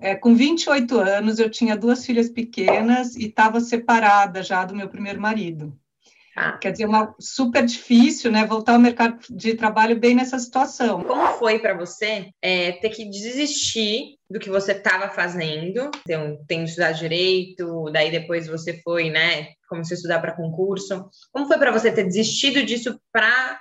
É, com 28 anos, eu tinha duas filhas pequenas e estava separada já do meu primeiro marido. Ah. Quer dizer, uma super difícil, né? Voltar ao mercado de trabalho bem nessa situação. Como foi para você é, ter que desistir do que você estava fazendo, então, tendo estudado direito, daí depois você foi, né? Começou a estudar para concurso. Como foi para você ter desistido disso para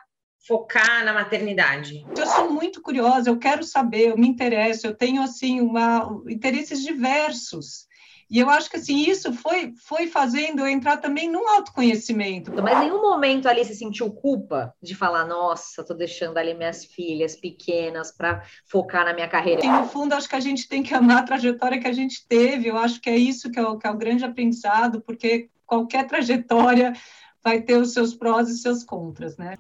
focar na maternidade? Eu sou muito curiosa, eu quero saber, eu me interesso, eu tenho assim uma interesses diversos. E eu acho que assim, isso foi, foi fazendo eu entrar também num autoconhecimento. Mas nenhum momento ali se sentiu culpa de falar, nossa, tô deixando ali minhas filhas pequenas para focar na minha carreira. E no fundo, acho que a gente tem que amar a trajetória que a gente teve. Eu acho que é isso que é o, que é o grande aprendizado, porque qualquer trajetória vai ter os seus prós e seus contras, né?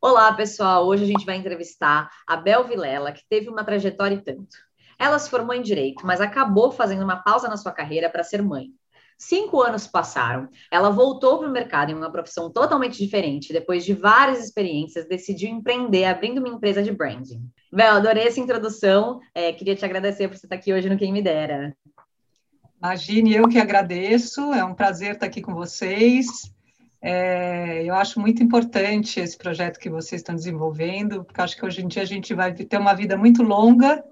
Olá, pessoal. Hoje a gente vai entrevistar a Bel Vilela, que teve uma trajetória e tanto. Ela se formou em direito, mas acabou fazendo uma pausa na sua carreira para ser mãe. Cinco anos passaram. Ela voltou para o mercado em uma profissão totalmente diferente. Depois de várias experiências, decidiu empreender, abrindo uma empresa de branding. Bel, adorei essa introdução. É, queria te agradecer por você estar aqui hoje no Quem Me Dera. Imagine, eu que agradeço. É um prazer estar aqui com vocês. É, eu acho muito importante esse projeto que vocês estão desenvolvendo, porque acho que hoje em dia a gente vai ter uma vida muito longa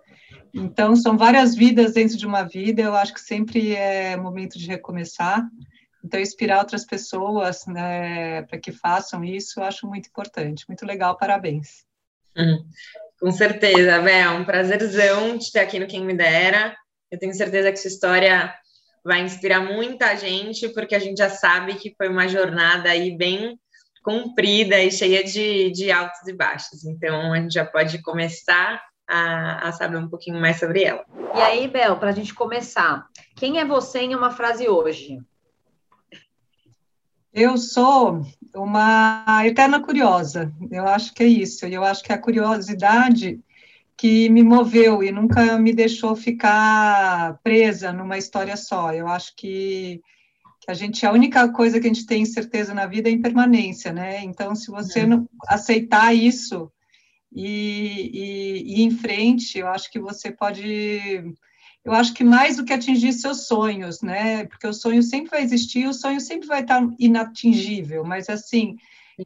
então, são várias vidas dentro de uma vida, eu acho que sempre é momento de recomeçar. Então, inspirar outras pessoas né, para que façam isso, eu acho muito importante. Muito legal, parabéns. Hum, com certeza, Bé, é um prazerzão te ter aqui no Quem Me Dera. Eu tenho certeza que sua história vai inspirar muita gente, porque a gente já sabe que foi uma jornada aí bem comprida e cheia de, de altos e baixos. Então, a gente já pode começar a, a saber um pouquinho mais sobre ela. E aí, Bel, para a gente começar, quem é você em uma frase hoje? Eu sou uma eterna curiosa, eu acho que é isso, eu acho que é a curiosidade que me moveu e nunca me deixou ficar presa numa história só. Eu acho que, que a gente, a única coisa que a gente tem certeza na vida é impermanência, né? Então, se você uhum. não aceitar isso, e, e, e em frente, eu acho que você pode eu acho que mais do que atingir seus sonhos, né? Porque o sonho sempre vai existir, o sonho sempre vai estar inatingível, mas assim,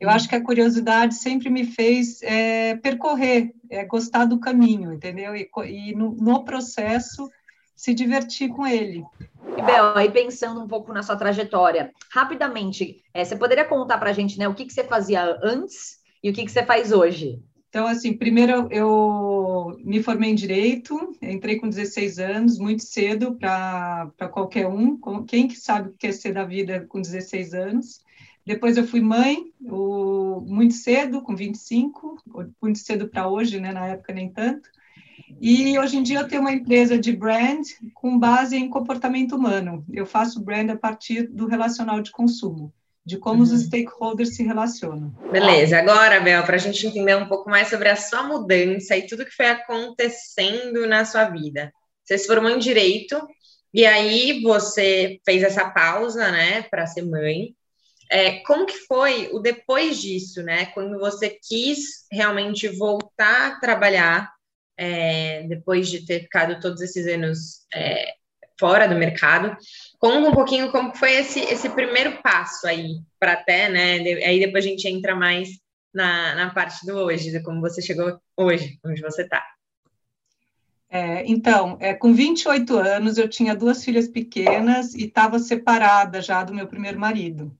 eu acho que a curiosidade sempre me fez é, percorrer, é, gostar do caminho, entendeu? E, e no, no, processo se divertir com ele. E Bel, aí pensando um pouco na sua trajetória, rapidamente, é, você poderia contar para a gente, né, o que, que você fazia antes e o que, que você faz hoje? Então, assim, primeiro eu me formei em Direito, entrei com 16 anos, muito cedo para qualquer um, quem que sabe o que é ser da vida com 16 anos. Depois eu fui mãe, o, muito cedo, com 25, muito cedo para hoje, né, na época nem tanto. E hoje em dia eu tenho uma empresa de brand com base em comportamento humano. Eu faço brand a partir do relacional de consumo de como uhum. os stakeholders se relacionam. Beleza, agora, Bel, para a gente entender um pouco mais sobre a sua mudança e tudo que foi acontecendo na sua vida. Você se formou em Direito, e aí você fez essa pausa, né, para ser mãe. É, como que foi o depois disso, né, quando você quis realmente voltar a trabalhar, é, depois de ter ficado todos esses anos é, fora do mercado. Conta um pouquinho como foi esse, esse primeiro passo aí, para até, né? Aí depois a gente entra mais na, na parte do hoje, de como você chegou hoje, onde você está. É, então, é, com 28 anos, eu tinha duas filhas pequenas e estava separada já do meu primeiro marido.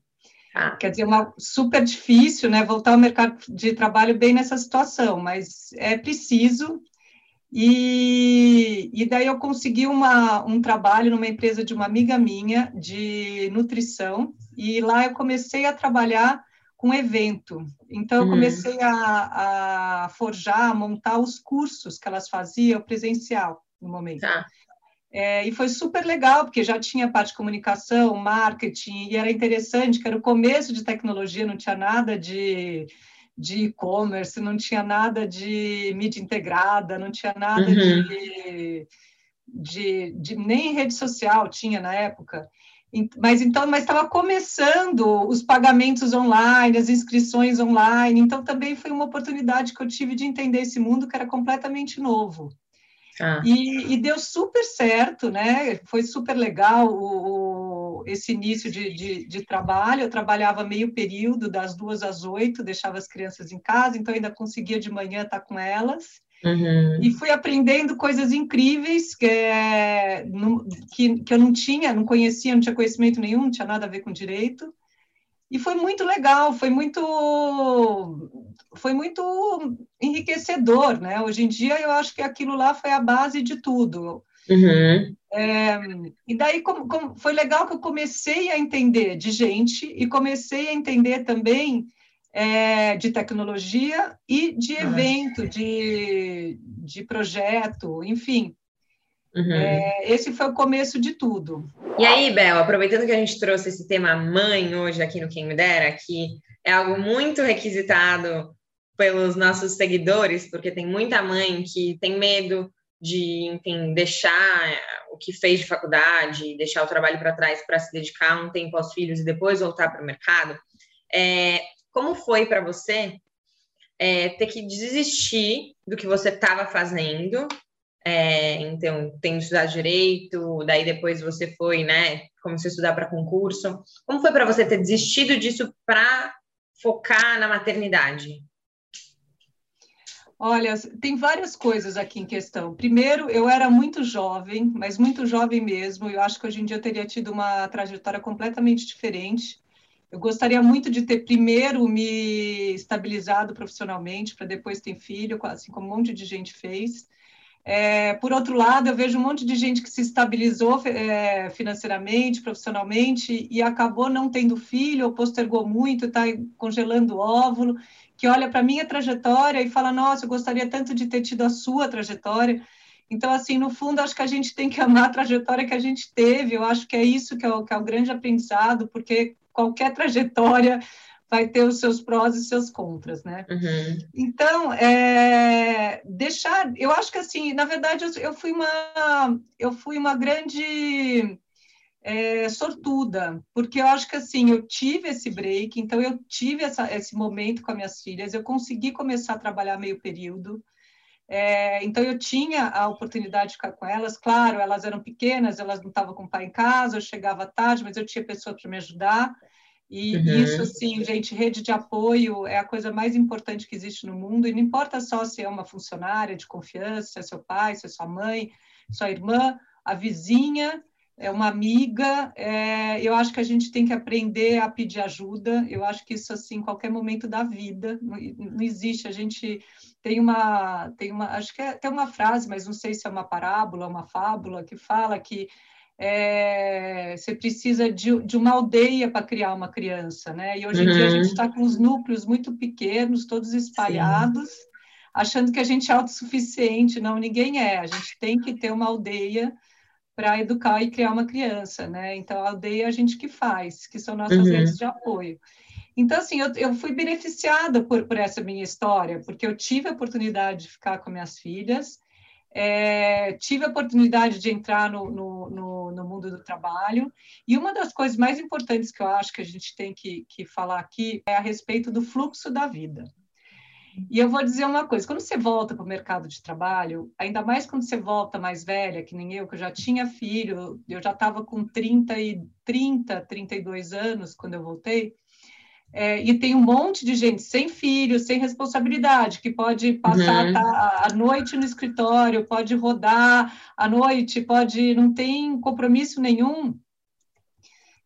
Ah. Quer dizer, uma super difícil, né? Voltar ao mercado de trabalho bem nessa situação, mas é preciso e, e daí eu consegui uma, um trabalho numa empresa de uma amiga minha de nutrição, e lá eu comecei a trabalhar com evento. Então, eu uhum. comecei a, a forjar, a montar os cursos que elas faziam presencial no momento. Tá. É, e foi super legal, porque já tinha parte de comunicação, marketing, e era interessante, que era o começo de tecnologia, não tinha nada de de e-commerce, não tinha nada de mídia integrada, não tinha nada uhum. de, de, de, nem rede social tinha na época. Mas então, mas estava começando os pagamentos online, as inscrições online. Então também foi uma oportunidade que eu tive de entender esse mundo que era completamente novo. Ah. E, e, deu super certo, né? Foi super legal o, o esse início de, de, de, trabalho. Eu trabalhava meio período, das duas às oito, deixava as crianças em casa, então ainda conseguia de manhã estar com elas. Uhum. E fui aprendendo coisas incríveis que, é, que, que eu não tinha, não conhecia, não tinha conhecimento nenhum, não tinha nada a ver com direito. E foi muito legal, foi muito, foi muito enriquecedor, né? Hoje em dia eu acho que aquilo lá foi a base de tudo. Uhum. É, e daí como, como, foi legal que eu comecei a entender de gente e comecei a entender também é, de tecnologia e de evento, de, de projeto, enfim. Uhum. É, esse foi o começo de tudo. E aí, Bel, aproveitando que a gente trouxe esse tema mãe hoje aqui no Quem Me Dera, que é algo muito requisitado pelos nossos seguidores, porque tem muita mãe que tem medo de, enfim, deixar o que fez de faculdade, deixar o trabalho para trás para se dedicar um tempo aos filhos e depois voltar para o mercado. É, como foi para você é, ter que desistir do que você estava fazendo é, então, tendo estudado direito, daí depois você foi, né, começou a estudar para concurso. Como foi para você ter desistido disso para focar na maternidade? Olha, tem várias coisas aqui em questão. Primeiro, eu era muito jovem, mas muito jovem mesmo. Eu acho que hoje em dia eu teria tido uma trajetória completamente diferente. Eu gostaria muito de ter primeiro me estabilizado profissionalmente, para depois ter filho, assim como um monte de gente fez. É, por outro lado, eu vejo um monte de gente que se estabilizou é, financeiramente, profissionalmente e acabou não tendo filho ou postergou muito, está congelando óvulo, que olha para a minha trajetória e fala: Nossa, eu gostaria tanto de ter tido a sua trajetória. Então, assim, no fundo, acho que a gente tem que amar a trajetória que a gente teve. Eu acho que é isso que é o, que é o grande aprendizado, porque qualquer trajetória vai ter os seus prós e seus contras, né? Uhum. Então, é, deixar, eu acho que assim, na verdade, eu fui uma, eu fui uma grande é, sortuda, porque eu acho que assim, eu tive esse break, então eu tive essa, esse momento com as minhas filhas, eu consegui começar a trabalhar meio período, é, então eu tinha a oportunidade de ficar com elas, claro, elas eram pequenas, elas não estavam com o pai em casa, eu chegava tarde, mas eu tinha pessoa para me ajudar, e uhum. isso, assim, gente, rede de apoio é a coisa mais importante que existe no mundo, e não importa só se é uma funcionária de confiança, se é seu pai, se é sua mãe, sua irmã, a vizinha, é uma amiga, é, eu acho que a gente tem que aprender a pedir ajuda, eu acho que isso, assim, em qualquer momento da vida, não, não existe, a gente tem uma, tem uma, acho que é, tem uma frase, mas não sei se é uma parábola, uma fábula, que fala que é, você precisa de, de uma aldeia para criar uma criança, né? E hoje em uhum. dia a gente está com os núcleos muito pequenos, todos espalhados, Sim. achando que a gente é autossuficiente. Não, ninguém é. A gente tem que ter uma aldeia para educar e criar uma criança, né? Então, a aldeia é a gente que faz, que são nossas uhum. redes de apoio. Então, assim, eu, eu fui beneficiada por, por essa minha história, porque eu tive a oportunidade de ficar com minhas filhas, é, tive a oportunidade de entrar no, no, no, no, mundo do trabalho, e uma das coisas mais importantes que eu acho que a gente tem que, que falar aqui é a respeito do fluxo da vida. E eu vou dizer uma coisa: quando você volta para o mercado de trabalho, ainda mais quando você volta mais velha, que nem eu, que eu já tinha filho, eu já estava com 30, e, 30, 32 anos quando eu voltei, é, e tem um monte de gente sem filho, sem responsabilidade, que pode passar uhum. a, a noite no escritório, pode rodar à noite, pode não tem compromisso nenhum.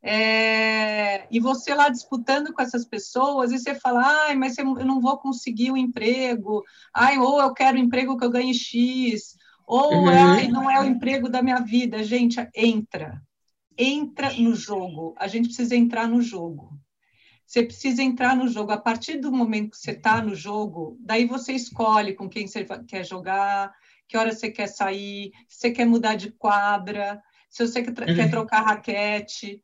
É, e você lá disputando com essas pessoas, e você fala, ai, mas eu não vou conseguir o um emprego, ai, ou eu quero um emprego que eu ganhe X, ou uhum. ai, não é o emprego da minha vida. Gente, entra, entra no jogo, a gente precisa entrar no jogo. Você precisa entrar no jogo. A partir do momento que você está no jogo, daí você escolhe com quem você quer jogar, que hora você quer sair, se você quer mudar de quadra, se você quer, uhum. quer trocar raquete.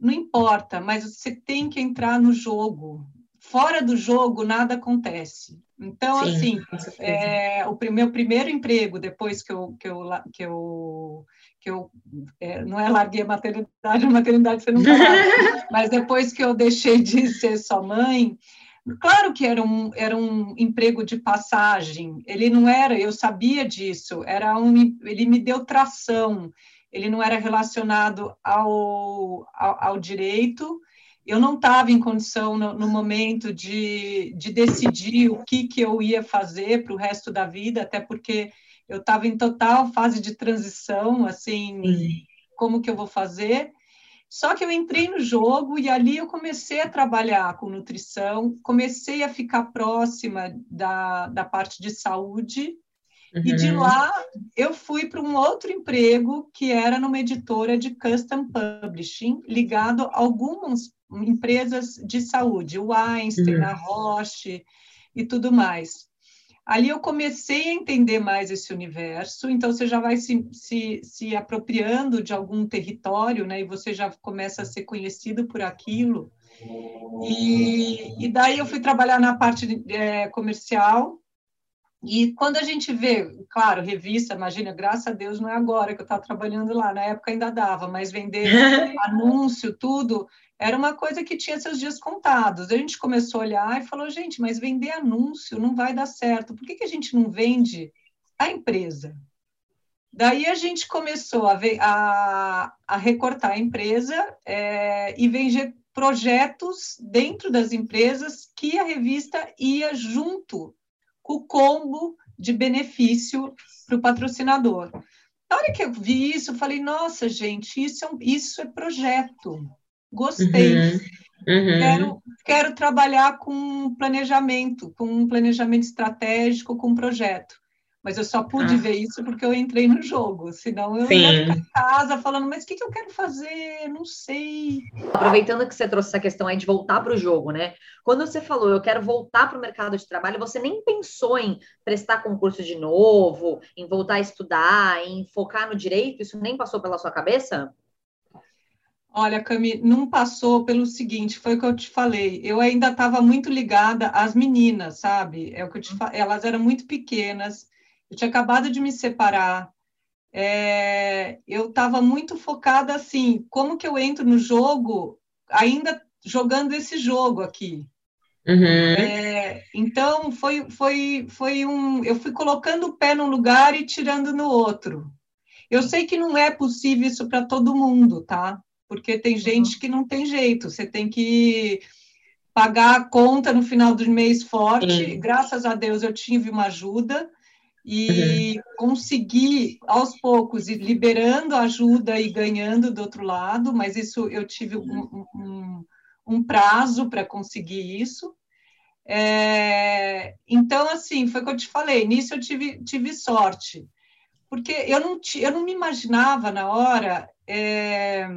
Não importa, mas você tem que entrar no jogo. fora do jogo nada acontece. Então, Sim, assim, é, o meu primeiro emprego, depois que eu, que eu, que eu, que eu é, não é larguei a maternidade, a maternidade você nunca larga, mas depois que eu deixei de ser só mãe, claro que era um, era um emprego de passagem, ele não era, eu sabia disso, era um, ele me deu tração, ele não era relacionado ao, ao, ao direito, eu não estava em condição no, no momento de, de, decidir o que, que eu ia fazer para o resto da vida, até porque eu estava em total fase de transição, assim, como que eu vou fazer? Só que eu entrei no jogo e ali eu comecei a trabalhar com nutrição, comecei a ficar próxima da, da parte de saúde, Uhum. E de uhum. lá eu fui para um outro emprego que era numa editora de custom publishing, ligado a algumas empresas de saúde, o Einstein, uhum. a Roche e tudo mais. Ali eu comecei a entender mais esse universo, então você já vai se, se, se apropriando de algum território, né? E você já começa a ser conhecido por aquilo. E, e daí eu fui trabalhar na parte é, comercial, e quando a gente vê, claro, revista, imagina, graças a Deus não é agora que eu estava trabalhando lá, na época ainda dava, mas vender anúncio, tudo, era uma coisa que tinha seus dias contados. A gente começou a olhar e falou, gente, mas vender anúncio não vai dar certo, por que, que a gente não vende a empresa? Daí a gente começou a, ver, a, a recortar a empresa é, e vender projetos dentro das empresas que a revista ia junto o combo de benefício para o patrocinador. Na hora que eu vi isso, eu falei, nossa, gente, isso é, um, isso é projeto. Gostei. Uhum, uhum. Quero, quero trabalhar com planejamento, com um planejamento estratégico, com um projeto. Mas eu só pude ah. ver isso porque eu entrei no jogo, senão eu Sim. ia ficar em casa falando, mas o que, que eu quero fazer? Não sei. Aproveitando que você trouxe essa questão aí de voltar para o jogo, né? Quando você falou, eu quero voltar para o mercado de trabalho, você nem pensou em prestar concurso de novo, em voltar a estudar, em focar no direito? Isso nem passou pela sua cabeça? Olha, Cami, não passou pelo seguinte, foi o que eu te falei. Eu ainda estava muito ligada às meninas, sabe? É o que eu te fa... Elas eram muito pequenas eu tinha acabado de me separar. É, eu estava muito focada assim, como que eu entro no jogo, ainda jogando esse jogo aqui. Uhum. É, então foi, foi, foi um. Eu fui colocando o pé num lugar e tirando no outro. Eu sei que não é possível isso para todo mundo, tá? Porque tem uhum. gente que não tem jeito. Você tem que pagar a conta no final do mês forte. Uhum. Graças a Deus eu tive uma ajuda e uhum. conseguir aos poucos ir liberando ajuda e ganhando do outro lado, mas isso eu tive um, um, um prazo para conseguir isso. É, então, assim, foi o que eu te falei, nisso eu tive, tive sorte, porque eu não, eu não me imaginava na hora é,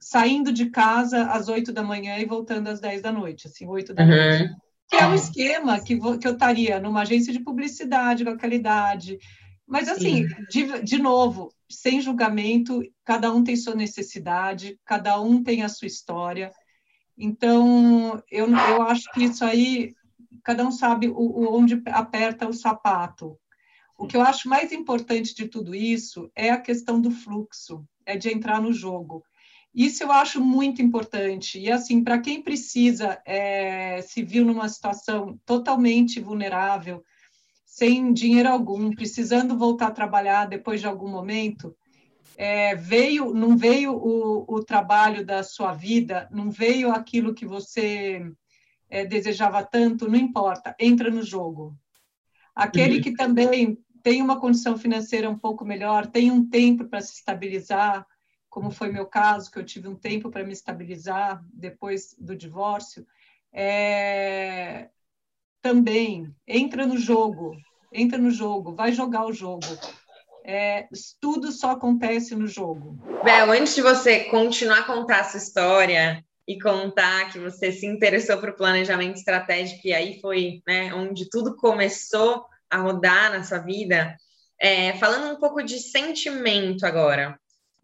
saindo de casa às oito da manhã e voltando às dez da noite, assim, oito da uhum. noite que é um esquema que, vou, que eu estaria numa agência de publicidade, localidade. Mas, assim, de, de novo, sem julgamento, cada um tem sua necessidade, cada um tem a sua história. Então, eu, eu acho que isso aí, cada um sabe o, o, onde aperta o sapato. O que eu acho mais importante de tudo isso é a questão do fluxo, é de entrar no jogo. Isso eu acho muito importante. E, assim, para quem precisa, é, se viu numa situação totalmente vulnerável, sem dinheiro algum, precisando voltar a trabalhar depois de algum momento, é, veio, não veio o, o, trabalho da sua vida, não veio aquilo que você é, desejava tanto, não importa, entra no jogo. Aquele uhum. que também tem uma condição financeira um pouco melhor, tem um tempo para se estabilizar, como foi meu caso, que eu tive um tempo para me estabilizar depois do divórcio, é, também entra no jogo, entra no jogo, vai jogar o jogo. É, tudo só acontece no jogo. Bel, antes de você continuar a contar a sua história e contar que você se interessou por planejamento estratégico e aí foi né, onde tudo começou a rodar na sua vida, é, falando um pouco de sentimento agora.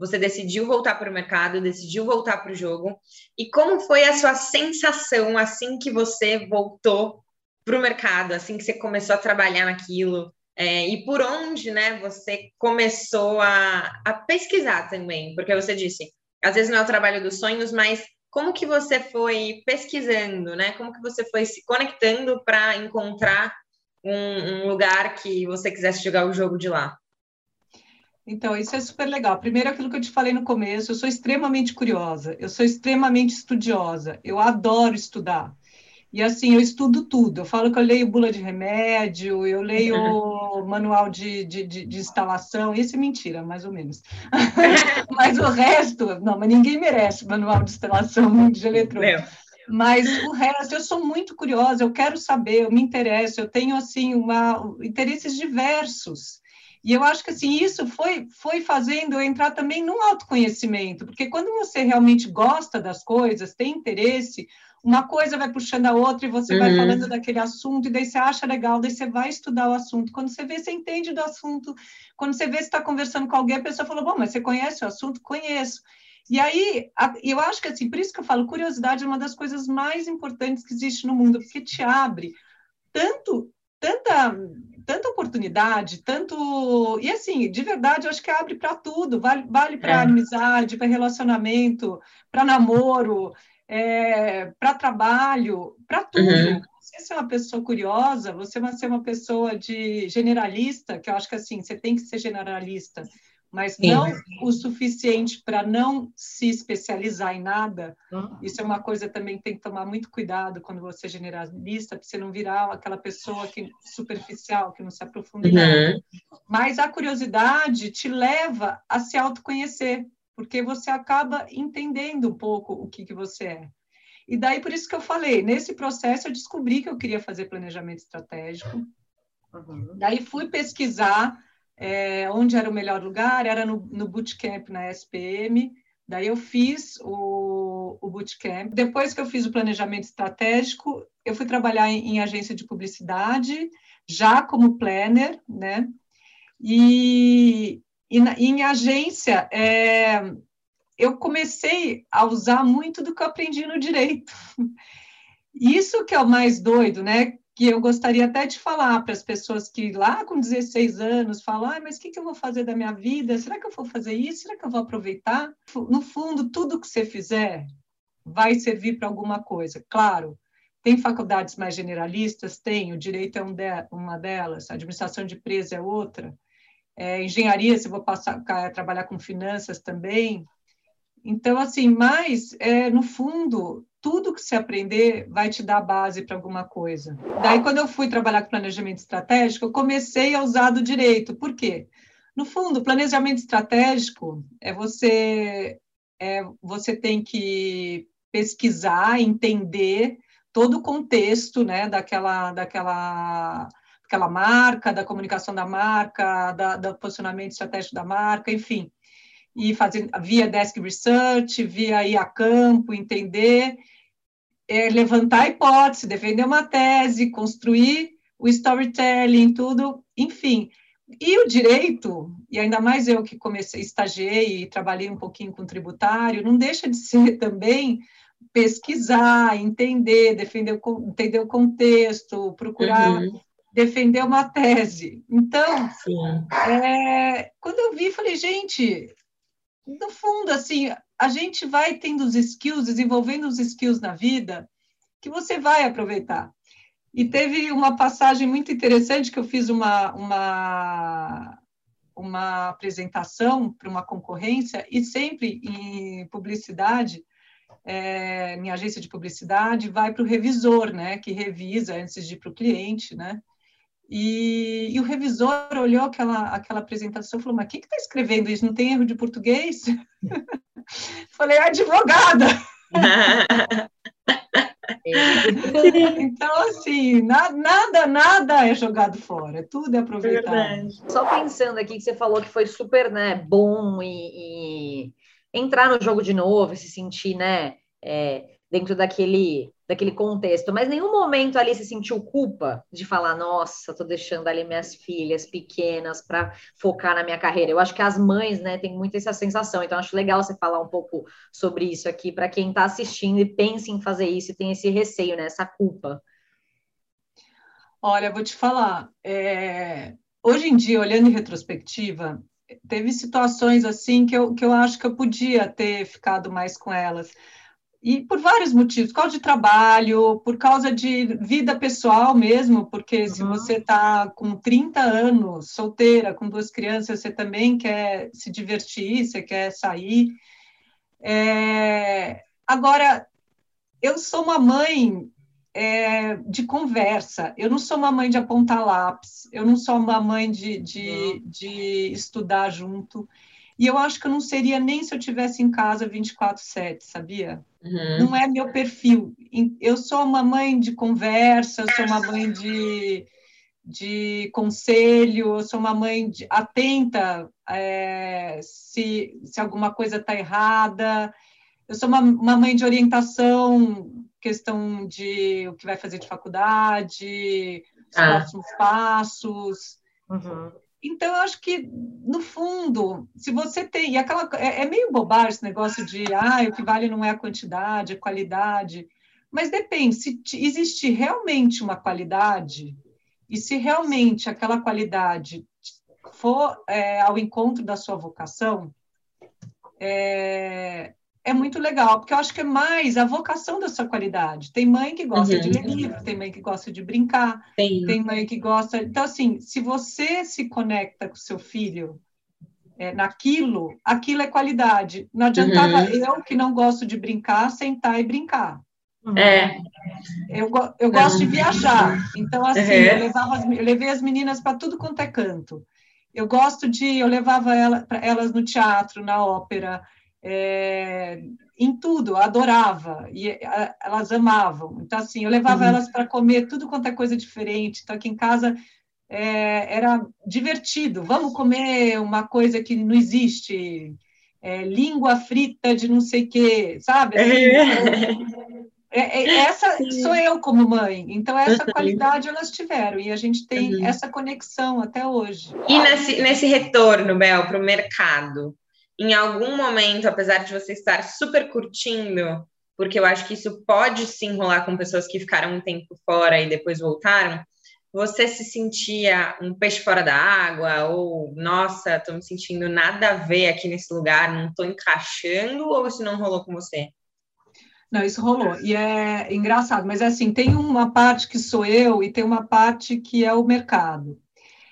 Você decidiu voltar para o mercado, decidiu voltar para o jogo. E como foi a sua sensação assim que você voltou para o mercado, assim que você começou a trabalhar naquilo? É, e por onde né, você começou a, a pesquisar também? Porque você disse, às vezes não é o trabalho dos sonhos, mas como que você foi pesquisando, né? Como que você foi se conectando para encontrar um, um, lugar que você quisesse jogar o jogo de lá? Então, isso é super legal. Primeiro, aquilo que eu te falei no começo, eu sou extremamente curiosa, eu sou extremamente estudiosa, eu adoro estudar. E assim, eu estudo tudo. Eu falo que eu leio bula de remédio, eu leio manual de, de, de, de instalação, isso é mentira, mais ou menos. mas o resto, não, mas ninguém merece manual de instalação de eletrônica. Mas o resto, eu sou muito curiosa, eu quero saber, eu me interesso, eu tenho assim uma interesses diversos. E eu acho que assim, isso foi, foi fazendo eu entrar também no autoconhecimento, porque quando você realmente gosta das coisas, tem interesse, uma coisa vai puxando a outra e você uhum. vai falando daquele assunto, e daí você acha legal, daí você vai estudar o assunto. Quando você vê, você entende do assunto. Quando você vê, você está conversando com alguém, a pessoa falou: Bom, mas você conhece o assunto? Conheço. E aí, eu acho que assim, por isso que eu falo, curiosidade é uma das coisas mais importantes que existe no mundo, porque te abre tanto, tanta, tanta oportunidade, tanto. E assim, de verdade, eu acho que abre para tudo, vale, vale para é. amizade, para relacionamento, para namoro é, para trabalho, para tudo. Uhum. Você ser uma pessoa curiosa, você vai ser uma pessoa de generalista, que eu acho que assim, você tem que ser generalista, mas Sim. não o suficiente para não se especializar em nada. Uhum. Isso é uma coisa também que tem que tomar muito cuidado quando você é generalista, para você não virar aquela pessoa que superficial, que não se aprofunda em uhum. nada. Mas a curiosidade te leva a se autoconhecer porque você acaba entendendo um pouco o que, que você é. E daí, por isso que eu falei, nesse processo eu descobri que eu queria fazer planejamento estratégico. Uhum. Daí fui pesquisar é, onde era o melhor lugar, era no, no bootcamp na SPM. Daí eu fiz o, o bootcamp. Depois que eu fiz o planejamento estratégico, eu fui trabalhar em, em agência de publicidade, já como planner, né? E, e na, em agência, é, eu comecei a usar muito do que eu aprendi no direito. Isso que é o mais doido, né? Que eu gostaria até de falar para as pessoas que lá com 16 anos falam: ah, mas o que, que eu vou fazer da minha vida? Será que eu vou fazer isso? Será que eu vou aproveitar? No fundo, tudo que você fizer vai servir para alguma coisa. Claro, tem faculdades mais generalistas? Tem, o direito é um de, uma delas, a administração de empresa é outra é, engenharia, se vou passar trabalhar com finanças também. Então, assim, mas, é, no fundo, tudo que você aprender vai te dar base para alguma coisa. Daí, quando eu fui trabalhar com planejamento estratégico, eu comecei a usar do direito. Por quê? No fundo, planejamento estratégico é você, é, você tem que pesquisar, entender todo o contexto né, daquela, daquela aquela marca, da comunicação da marca, da, do posicionamento estratégico da marca, enfim. E fazer via desk research, via ir a campo, entender, é, levantar a hipótese, defender uma tese, construir o storytelling, tudo, enfim. E o direito, e ainda mais eu que comecei, estagiei e trabalhei um pouquinho com tributário, não deixa de ser também pesquisar, entender, defender, entender o contexto, procurar uhum defender uma tese. Então, é, quando eu vi, falei, gente, no fundo, assim, a gente vai tendo os skills, desenvolvendo os skills na vida, que você vai aproveitar. E teve uma passagem muito interessante que eu fiz uma, uma, uma apresentação para uma concorrência, e sempre em publicidade, é, minha agência de publicidade vai para o revisor, né, que revisa antes de ir para o cliente, né, e, e, o revisor olhou aquela, aquela apresentação e falou: Mas quem que está escrevendo isso? Não tem erro de português? Falei: Advogada! então, assim, na, nada, nada é jogado fora, tudo é aproveitado. É Só pensando aqui que você falou que foi super né, bom e, e entrar no jogo de novo, se sentir né, é, dentro daquele daquele contexto, mas nenhum momento ali se sentiu culpa de falar, nossa, tô deixando ali minhas filhas pequenas para focar na minha carreira. Eu acho que as mães, né, têm muito essa sensação, então acho legal você falar um pouco sobre isso aqui para quem está assistindo e pensa em fazer isso e tem esse receio, né, essa culpa. Olha, vou te falar, é... hoje em dia, olhando em retrospectiva, teve situações assim que eu, que eu acho que eu podia ter ficado mais com elas e por vários motivos, por causa de trabalho, por causa de vida pessoal mesmo, porque uhum. se você está com 30 anos, solteira, com duas crianças, você também quer se divertir, você quer sair. É... Agora, eu sou uma mãe é, de conversa, eu não sou uma mãe de apontar lápis, eu não sou uma mãe de, de, uhum. de estudar junto. E eu acho que eu não seria nem se eu tivesse em casa 24/7, sabia? Uhum. Não é meu perfil. Eu sou uma mãe de conversa, eu sou uma mãe de, de conselho, eu sou uma mãe de, atenta é, se, se alguma coisa está errada. Eu sou uma, uma mãe de orientação, questão de o que vai fazer de faculdade, os ah. próximos passos. Uhum. Então, eu acho que, no fundo, se você tem. Aquela, é, é meio bobagem esse negócio de ah, o que vale não é a quantidade, é a qualidade. Mas depende, se existe realmente uma qualidade, e se realmente aquela qualidade for é, ao encontro da sua vocação, é, é muito legal, porque eu acho que é mais a vocação da sua qualidade. Tem mãe que gosta uhum. de ler livro, tem mãe que gosta de brincar, Sim. tem mãe que gosta. Então, assim, se você se conecta com seu filho é, naquilo, aquilo é qualidade. Não adiantava uhum. eu, que não gosto de brincar, sentar e brincar. É. Eu, eu gosto de viajar, então, assim, uhum. eu, levava as, eu levei as meninas para tudo quanto é canto. Eu gosto de, eu levava ela, elas no teatro, na ópera, é, em tudo, adorava, e a, elas amavam. Então, assim, eu levava uhum. elas para comer tudo quanto é coisa diferente. Então, aqui em casa é, era divertido. Vamos comer uma coisa que não existe, é, língua frita de não sei o quê, sabe? Assim, é, é, é essa Sim. sou eu como mãe. Então, essa qualidade elas tiveram, e a gente tem uhum. essa conexão até hoje. E nesse, nesse retorno, Bel, para o mercado? Em algum momento, apesar de você estar super curtindo, porque eu acho que isso pode se enrolar com pessoas que ficaram um tempo fora e depois voltaram, você se sentia um peixe fora da água? Ou, nossa, estou me sentindo nada a ver aqui nesse lugar, não estou encaixando? Ou isso não rolou com você? Não, isso rolou. E é engraçado, mas é assim, tem uma parte que sou eu e tem uma parte que é o mercado.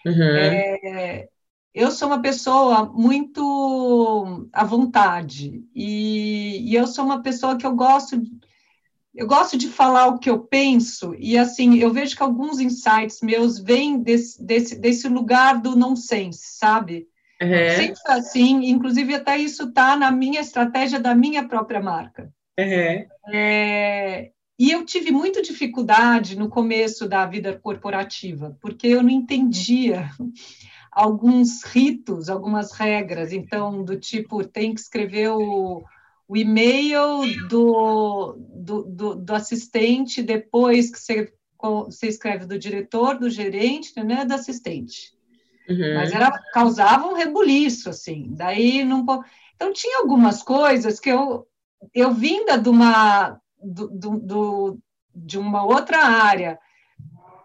Uhum. É, eu sou uma pessoa muito à vontade e, e, eu sou uma pessoa que eu gosto eu gosto de falar o que eu penso e assim eu vejo que alguns insights meus vêm desse, desse, desse lugar do nonsense, sabe? Uhum. Sempre assim, inclusive até isso está na minha estratégia da minha própria marca. Uhum. É, e eu tive muita dificuldade no começo da vida corporativa, porque eu não entendia alguns ritos, algumas regras. Então, do tipo, tem que escrever o, o e-mail do, do, do, do, assistente depois que você, você escreve do diretor, do gerente, né, do assistente. Uhum. Mas era, causava um rebuliço, assim. Daí não. Então, tinha algumas coisas que eu, eu vinda de uma, do, do, do de uma outra área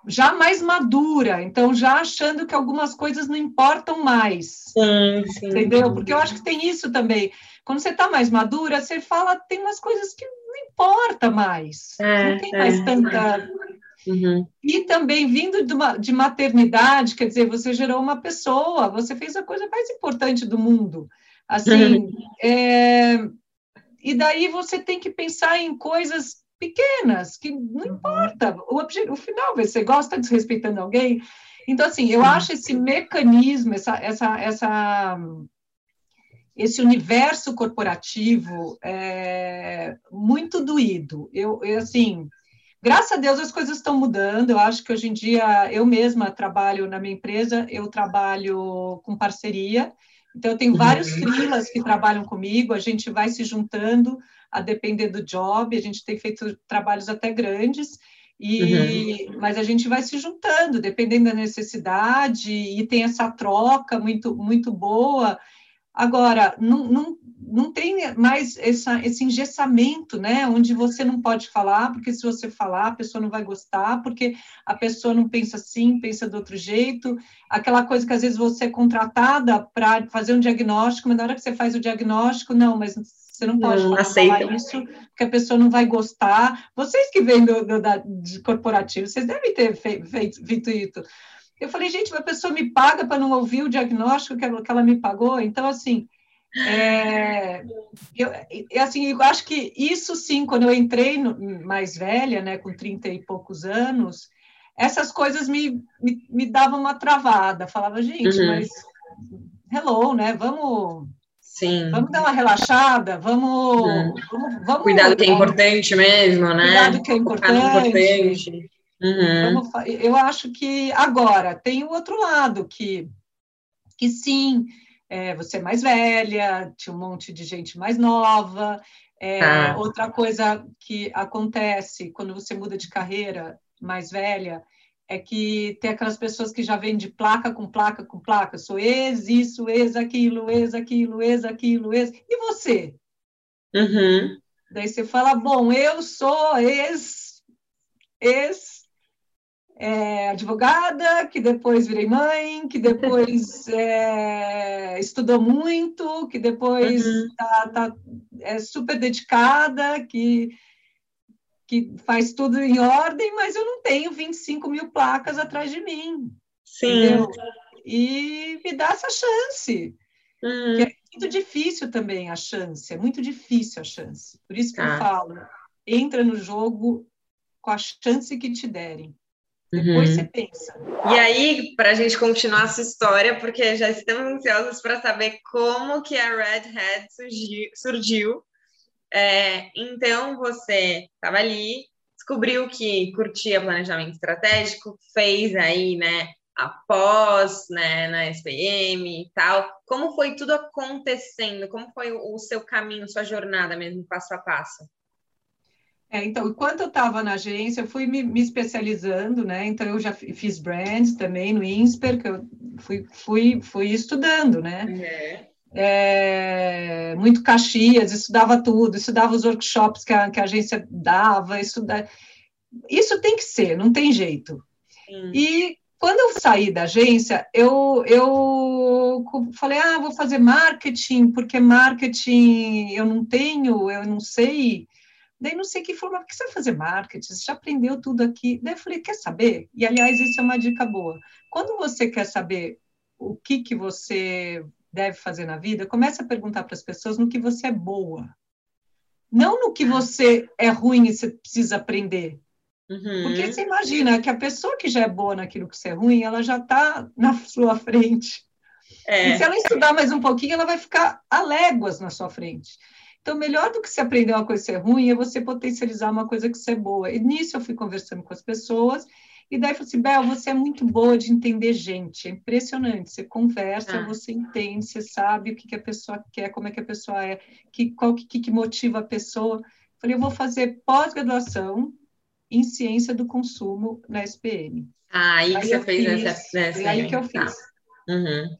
já mais madura, então já achando que algumas coisas não importam mais. Sim, sim. Entendeu? Porque eu acho que tem isso também. Quando você está mais madura, você fala, tem umas coisas que não importa mais. É, não tem é, mais tanta. Uhum. E também vindo de, uma, de maternidade, quer dizer, você gerou uma pessoa, você fez a coisa mais importante do mundo. Assim, uhum. é, e daí você tem que pensar em coisas pequenas, que não uhum. importa, o, o final, você gosta desrespeitando alguém. Então, assim, eu acho esse mecanismo, essa, essa, essa, esse universo corporativo é, muito doído. Eu, eu, assim, graças a Deus as coisas estão mudando. Eu acho que hoje em dia eu mesma trabalho na minha empresa, eu trabalho com parceria. Então, eu tenho vários uhum. freelas que trabalham comigo, a gente vai se juntando a depender do job, a gente tem feito trabalhos até grandes, e, uhum. mas a gente vai se juntando, dependendo da necessidade, e tem essa troca muito, muito boa. Agora, não, não, não tem mais essa, esse engessamento, né? Onde você não pode falar, porque se você falar, a pessoa não vai gostar, porque a pessoa não pensa assim, pensa do outro jeito. Aquela coisa que às vezes você é contratada para fazer um diagnóstico, mas na hora que você faz o diagnóstico, não, mas você não pode não, falar isso, porque a pessoa não vai gostar. Vocês que vêm do, do da, de corporativo, vocês devem ter feito, feito isso. Eu falei, gente, uma pessoa me paga para não ouvir o diagnóstico que ela, que ela me pagou. Então, assim, é, eu, assim, eu acho que isso sim, quando eu entrei no, mais velha, né, com 30 e poucos anos, essas coisas me, me, me davam uma travada. Falava, gente, uhum. mas hello, né? Vamos Sim. Vamos dar uma relaxada, vamos. Uhum. vamos, vamos Cuidado que é importante mesmo, né? Cuidado que é importante. Uhum. Vamos, eu acho que agora tem o outro lado, que, que sim, é, você é mais velha, tinha um monte de gente mais nova. É, ah. Outra coisa que acontece quando você muda de carreira mais velha é que tem aquelas pessoas que já vêm de placa com placa com placa, sou ex, isso, ex, aquilo, ex, aquilo, ex, aquilo, ex. E você? Uhum. Daí você fala, bom, eu sou ex, ex, é, advogada, que depois virei mãe, que depois é, estudou muito, que depois uhum. tá, tá, é super dedicada, que que faz tudo em ordem, mas eu não tenho 25 mil placas atrás de mim. Sim. Entendeu? E me dá essa chance. Uhum. é muito difícil também a chance, é muito difícil a chance. Por isso que ah. eu falo, entra no jogo com a chance que te derem. Depois uhum. você pensa. E aí, para a gente continuar essa história, porque já estamos ansiosos para saber como que a Red Hat surgiu, surgiu é, então você estava ali, descobriu que curtia planejamento estratégico, fez aí, né, após, né, na SPM e tal. Como foi tudo acontecendo? Como foi o seu caminho, sua jornada mesmo, passo a passo? É, então, enquanto eu estava na agência, eu fui me, me, especializando, né? Então, eu já fiz brands também no INSPER, que eu fui, fui, fui estudando, né? É é, muito Caxias, estudava tudo, estudava os workshops que a, que a agência dava, estuda... isso tem que ser, não tem jeito. Sim. E quando eu saí da agência, eu, eu falei, ah, vou fazer marketing, porque marketing eu não tenho, eu não sei. Daí não sei que forma, por que você vai fazer marketing? Você já aprendeu tudo aqui. Daí eu falei, quer saber? E aliás, isso é uma dica boa. Quando você quer saber o que, que você deve fazer na vida, comece a perguntar para as pessoas no que você é boa. Não no que você é ruim e você precisa aprender. Uhum. Porque você imagina que a pessoa que já é boa naquilo que você é ruim, ela já está na sua frente. É. E se ela estudar mais um pouquinho, ela vai ficar a léguas na sua frente. Então, melhor do que você aprender uma coisa que é ruim é você potencializar uma coisa que você é boa. E nisso eu fui conversando com as pessoas e daí eu falei assim, Bel, você é muito boa de entender gente, é impressionante. Você conversa, ah. você entende, você sabe o que, que a pessoa quer, como é que a pessoa é, que, qual que, que motiva a pessoa. Falei, eu vou fazer pós-graduação em ciência do consumo na SPM. Ah, aí, aí que você fez fiz, essa, essa. Aí que eu fiz. Tá. Uhum.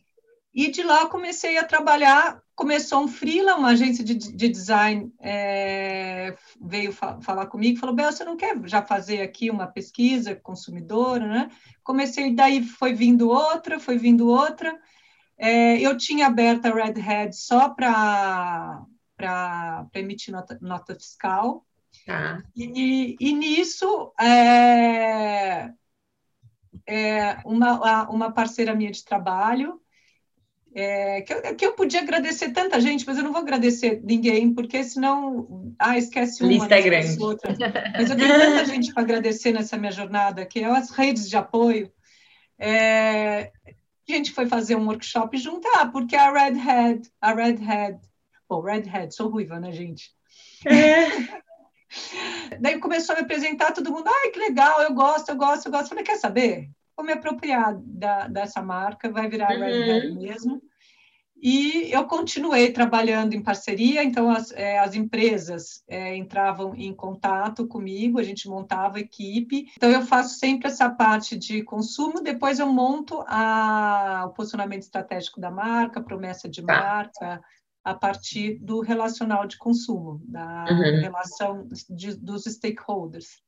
E de lá eu comecei a trabalhar começou um freela, uma agência de, de design é, veio fa falar comigo, falou, Bel, você não quer já fazer aqui uma pesquisa consumidora, né? Comecei, daí foi vindo outra, foi vindo outra. É, eu tinha aberto a Red Hat só para emitir nota, nota fiscal. Ah. E, e, nisso, é, é, uma, uma parceira minha de trabalho é, que, eu, que, eu, podia agradecer tanta gente, mas eu não vou agradecer ninguém, porque senão, ah, esquece uma, Lista é grande. outra. Mas eu tenho tanta gente para agradecer nessa minha jornada, que é as redes de apoio. É, a gente foi fazer um workshop junto, ah, porque a Red Hat, a Red Hat, bom, Red Hat, sou ruiva, né, gente? É. Daí começou a me apresentar, todo mundo, ai, que legal, eu gosto, eu gosto, eu gosto. Falei, quer saber? vou me apropriar da, dessa marca, vai virar uhum. Red Hat mesmo. E eu continuei trabalhando em parceria, então as, é, as empresas é, entravam em contato comigo, a gente montava equipe. Então eu faço sempre essa parte de consumo, depois eu monto a, o posicionamento estratégico da marca, promessa de tá. marca, a partir do relacional de consumo, da uhum. relação de, dos stakeholders.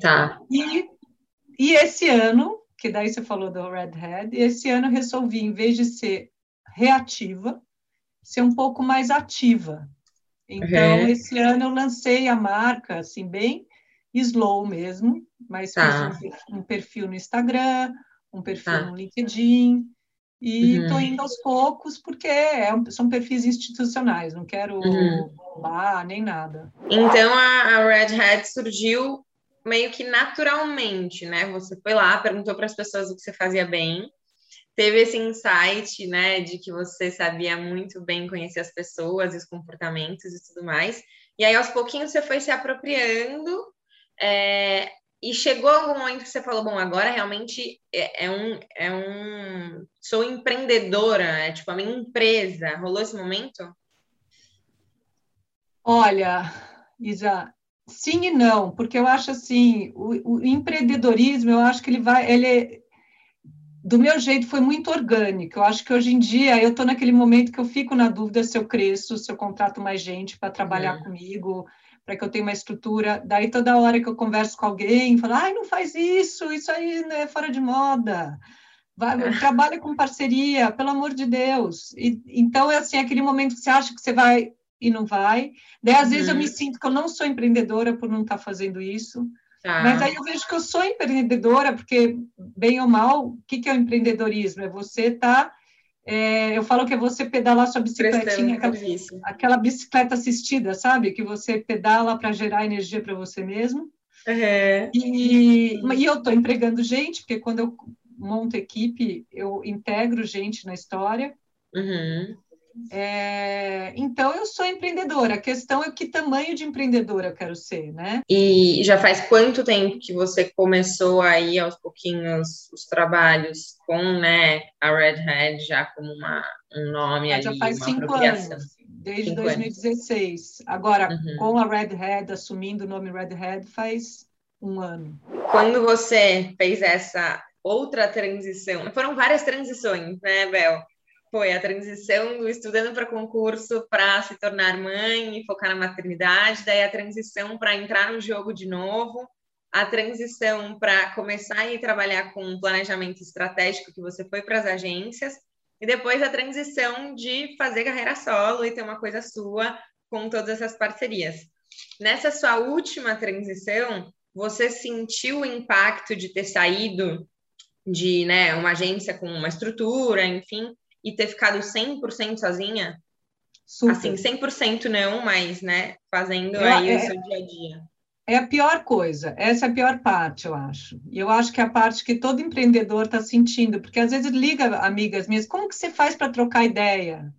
Tá. E, e esse ano, que daí você falou do Red Hat, esse ano eu resolvi, em vez de ser reativa, ser um pouco mais ativa. Então, uhum. esse ano eu lancei a marca, assim, bem slow mesmo, mas tá. um, perfil no Instagram, um perfil tá. no LinkedIn, e estou uhum. indo aos poucos, porque é, são perfis institucionais, não quero uhum. bombar nem nada. Então, a, a Red Hat surgiu meio que naturalmente, né? Você foi lá, perguntou para as pessoas o que você fazia bem, teve esse insight, né, de que você sabia muito bem conhecer as pessoas, os comportamentos e tudo mais. E aí, aos pouquinhos, você foi se apropriando. É, e chegou algum momento que você falou, bom, agora realmente é, é, um, é um. Sou empreendedora, é tipo a minha empresa. Rolou esse momento? Olha, Isa, sim e não, porque eu acho assim, o, o empreendedorismo, eu acho que ele vai, ele é, do meu jeito foi muito orgânico. Eu acho que hoje em dia eu estou naquele momento que eu fico na dúvida se eu cresço, se eu contrato mais gente para trabalhar uhum. comigo, para que eu tenha uma estrutura. Daí toda hora que eu converso com alguém, falo, ai, não faz isso, isso aí é fora de moda. Vai, trabalha com parceria, pelo amor de Deus. E, então é assim, aquele momento que você acha que você vai e não vai. Daí às uhum. vezes eu me uhum. sinto que eu não sou empreendedora por não estar tá fazendo isso. Tá. Mas aí eu vejo que eu sou empreendedora, porque, bem ou mal, o que, que é o empreendedorismo? É você estar. Tá, é, eu falo que é você pedalar sua bicicletinha, aquela, aquela, bicicleta assistida, sabe? Que você pedala para gerar energia para você mesmo. Uhum. E, e eu estou empregando gente, porque quando eu monto equipe, eu integro gente na história. Uhum. É, então, eu sou empreendedora. A questão é que tamanho de empreendedora eu quero ser, né? E já faz quanto tempo que você começou aí aos pouquinhos os trabalhos com né, a Red Hat já como uma, um nome ali, já faz cinco anos, desde cinco 2016. Anos. Agora, uhum. com a Red Hat, assumindo o nome Red Hat, faz um ano. Quando você fez essa outra transição, foram várias transições, né, Bel? Foi a transição do estudando para concurso para se tornar mãe e focar na maternidade, daí a transição para entrar no jogo de novo, a transição para começar a ir trabalhar com planejamento estratégico que você foi para as agências, e depois a transição de fazer carreira solo e ter uma coisa sua com todas essas parcerias. Nessa sua última transição, você sentiu o impacto de ter saído de né, uma agência com uma estrutura, enfim, e ter ficado 100% sozinha? Super. Assim, 100% não, mas, né, fazendo eu, aí é, o seu dia a dia. É a pior coisa, essa é a pior parte, eu acho. E eu acho que é a parte que todo empreendedor está sentindo, porque às vezes liga amigas minhas, como que você faz para trocar ideia?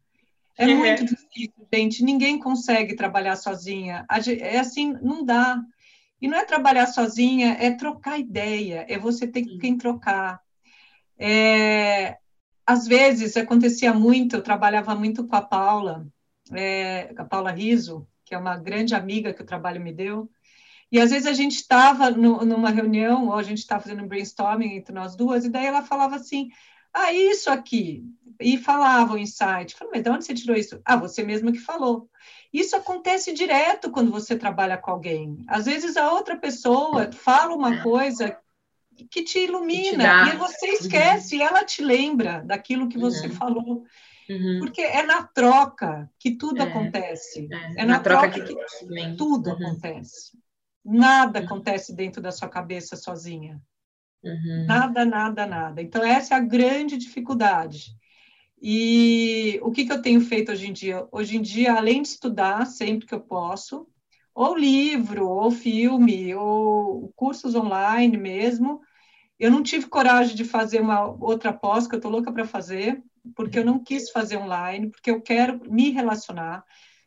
É uhum. muito difícil, gente, ninguém consegue trabalhar sozinha. É assim, não dá. E não é trabalhar sozinha, é trocar ideia, é você ter quem trocar. É, às vezes acontecia muito, eu trabalhava muito com a Paula, é, a Paula Riso, que é uma grande amiga que o trabalho me deu, e às vezes a gente estava numa reunião, ou a gente estava fazendo um brainstorming entre nós duas, e daí ela falava assim, ah, isso aqui, e falava o insight, falei, mas de onde você tirou isso? Ah, você mesma que falou. Isso acontece direto quando você trabalha com alguém. Às vezes a outra pessoa fala uma coisa que te ilumina, que te e você uhum. esquece, uhum. e ela te lembra daquilo que você uhum. falou. Uhum. Porque é na troca que tudo é. acontece. É, é na, na, troca, troca que, que tudo uhum. acontece. Nada uhum. acontece dentro da sua cabeça sozinha. Nada, nada, nada. Então, essa é a grande dificuldade. E o que, que eu tenho feito hoje em dia? Hoje em dia, além de estudar sempre que eu posso, ou livro, ou filme, ou cursos online mesmo, eu não tive coragem de fazer uma outra pós, que eu estou louca para fazer, porque eu não quis fazer online, porque eu quero me relacionar.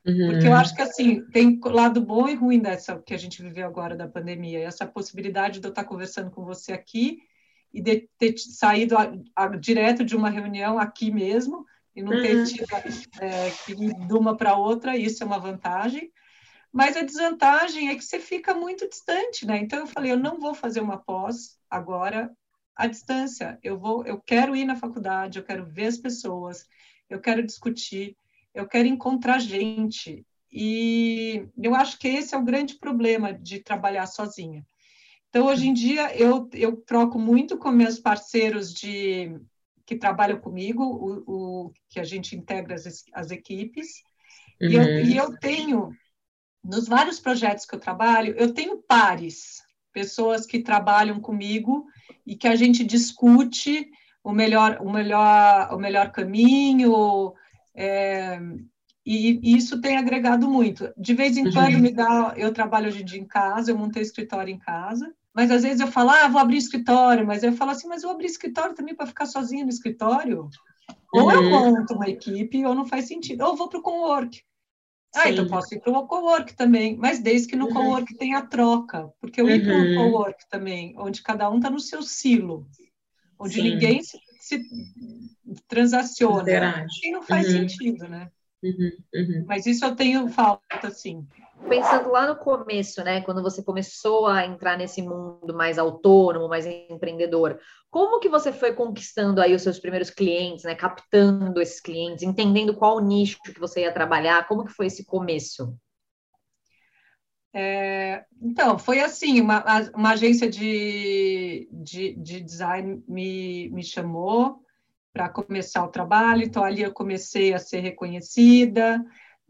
Uhum. Porque eu acho que, assim, tem lado bom e ruim dessa que a gente viveu agora da pandemia. Essa possibilidade de eu estar conversando com você aqui e de ter saído a, a, direto de uma reunião aqui mesmo, e não ter Uhum. tido é, que ir de uma para outra, isso é uma vantagem. Mas a desvantagem é que você fica muito distante, né? Então eu falei, eu não vou fazer uma pós agora à distância. Eu vou, eu quero ir na faculdade, eu quero ver as pessoas, eu quero discutir, eu quero encontrar gente. E eu acho que esse é o grande problema de trabalhar sozinha. Então, hoje em dia, eu, eu troco muito com meus parceiros de que trabalham comigo, o, o que a gente integra as, as equipes, Uhum. e, eu, e eu tenho, nos vários projetos que eu trabalho, eu tenho pares, pessoas que trabalham comigo e que a gente discute o melhor, o melhor, o melhor caminho, é, e, e isso tem agregado muito. De vez em Uhum. quando me dá, eu trabalho hoje em dia em casa, eu montei escritório em casa, mas às vezes eu falo, ah, vou abrir escritório, mas eu falo assim, mas eu abrir escritório também para ficar sozinha no escritório? Ou eu Uhum. monto uma equipe, ou não faz sentido. Ou vou para o co-work. Ah, então posso ir para o co-work também, mas desde que no Uhum. co-work tenha troca, porque eu ir para o Uhum. co-work também, onde cada um está no seu silo, onde Sim. ninguém se, se transaciona, Interage. e não faz Uhum. sentido, né? Uhum, uhum. Mas isso eu tenho falta, sim. Pensando lá no começo, né, quando você começou a entrar nesse mundo mais autônomo, mais empreendedor, como que você foi conquistando aí os seus primeiros clientes, né, captando esses clientes, entendendo qual nicho que você ia trabalhar, como que foi esse começo? É, então, foi assim, uma, uma agência de, de, de design me, me chamou para começar o trabalho, então ali eu comecei a ser reconhecida,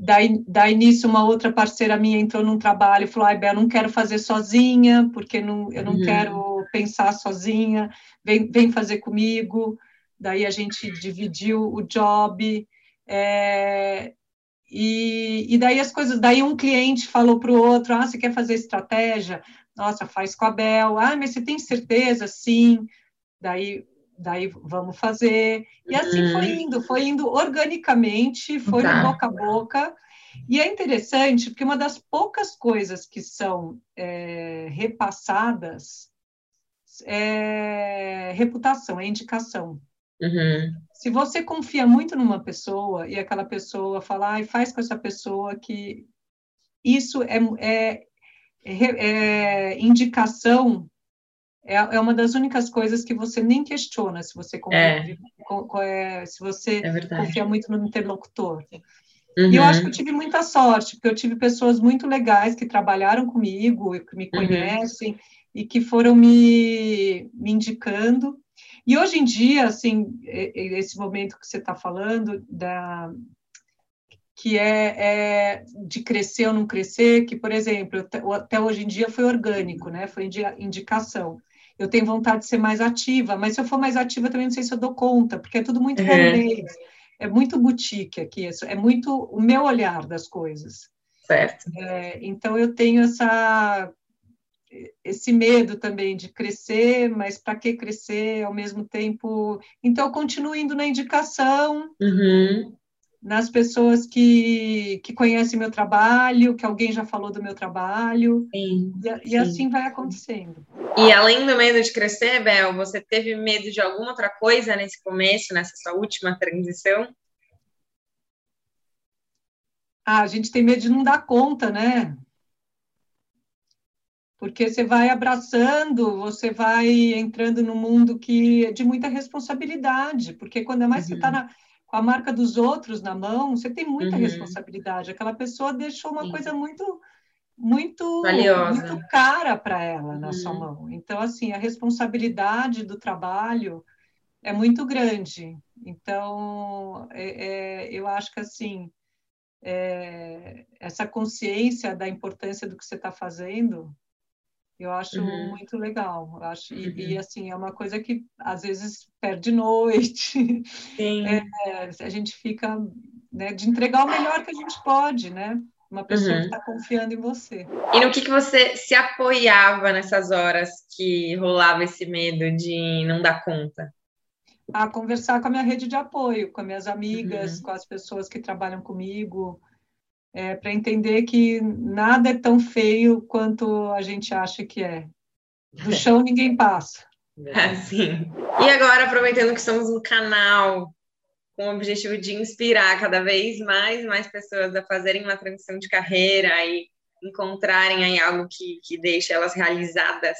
daí, daí nisso uma outra parceira minha entrou num trabalho e falou, ai, Bel, não quero fazer sozinha, porque não, eu não Uhum. quero pensar sozinha, vem, vem fazer comigo, daí a gente dividiu o job, é, e, e daí as coisas, daí um cliente falou para o outro, ah, você quer fazer estratégia? Nossa, faz com a Bel. Ah, mas você tem certeza? Sim. Daí, daí vamos fazer. E assim Uhum. foi indo, foi indo organicamente, foi Tá. boca a boca. E é interessante, porque uma das poucas coisas que são é, repassadas é reputação, é indicação. Uhum. Se você confia muito numa pessoa e aquela pessoa fala, e faz com essa pessoa que isso é, é, é, é indicação, é, é, uma das únicas coisas que você nem questiona se você confia, é. se você confia muito no interlocutor. Uhum. E eu acho que eu tive muita sorte, porque eu tive pessoas muito legais que trabalharam comigo, que me conhecem uhum. e que foram me, me indicando. E hoje em dia, assim, esse momento que você está falando, da, que é, é, de crescer ou não crescer, que, por exemplo, até hoje em dia foi orgânico, né? Foi indicação. Eu tenho vontade de ser mais ativa, mas se eu for mais ativa também não sei se eu dou conta, porque é tudo muito Uhum. é muito boutique aqui, é muito o meu olhar das coisas. Certo. É, então eu tenho essa esse medo também de crescer, mas para que crescer ao mesmo tempo? Então, eu continuo indo na indicação, uhum. Nas pessoas que, que conhecem meu trabalho, que alguém já falou do meu trabalho, sim, e, sim. e, assim vai acontecendo. E além do medo de crescer, Bel, você teve medo de alguma outra coisa nesse começo, nessa sua última transição? Ah, a gente tem medo de não dar conta, né? porque você vai abraçando, você vai entrando no mundo que é de muita responsabilidade, porque quando mais uhum. você está com a marca dos outros na mão, você tem muita uhum. responsabilidade. Aquela pessoa deixou uma Sim. coisa muito muito valiosa, muito cara para ela na uhum. sua mão. Então, assim, a responsabilidade do trabalho é muito grande. Então, é, é, eu acho que assim é, essa consciência da importância do que você está fazendo eu acho uhum. muito legal. Eu acho, e, uhum. e, assim, é uma coisa que às vezes perde noite. É, a gente fica né, de entregar o melhor que a gente pode, né? Uma pessoa uhum. que está confiando em você. E no que, que você se apoiava nessas horas que rolava esse medo de não dar conta? A conversar com a minha rede de apoio, com as minhas amigas, com as pessoas que trabalham comigo é, para entender que nada é tão feio quanto a gente acha que é. Do chão ninguém passa. É, sim. E agora, aproveitando que estamos no canal com o objetivo de inspirar cada vez mais mais pessoas a fazerem uma transição de carreira e encontrarem aí algo que, que deixe elas realizadas.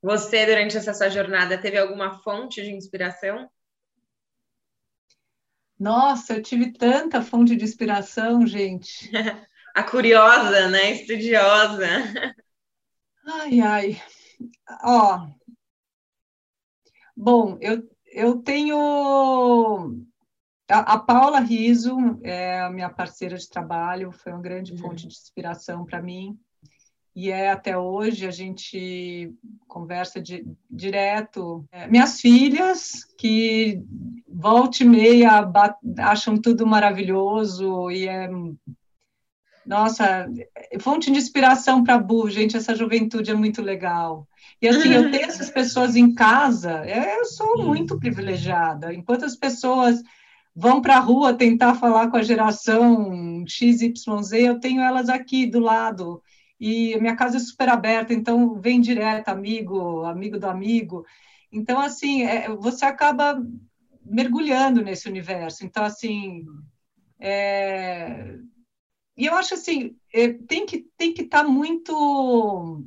Você, durante essa sua jornada, teve alguma fonte de inspiração? Nossa, eu tive tanta fonte de inspiração, gente. A curiosa, né? Estudiosa. Ai, ai. Ó. Bom, eu, eu tenho. A, a Paula Riso é a minha parceira de trabalho, foi uma grande uhum. fonte de inspiração para mim e é até hoje, a gente conversa de, direto. É, minhas filhas, que volta e meia acham tudo maravilhoso e é. Nossa, fonte de inspiração para a Bu, gente, essa juventude é muito legal. E assim, eu tenho essas pessoas em casa, eu sou muito privilegiada. Enquanto as pessoas vão para a rua tentar falar com a geração XYZ, eu tenho elas aqui do lado e minha casa é super aberta, então vem direto, amigo, amigo do amigo. Então, assim, é, você acaba mergulhando nesse universo. Então, assim, é... e eu acho assim, é, tem que tem que estar tá muito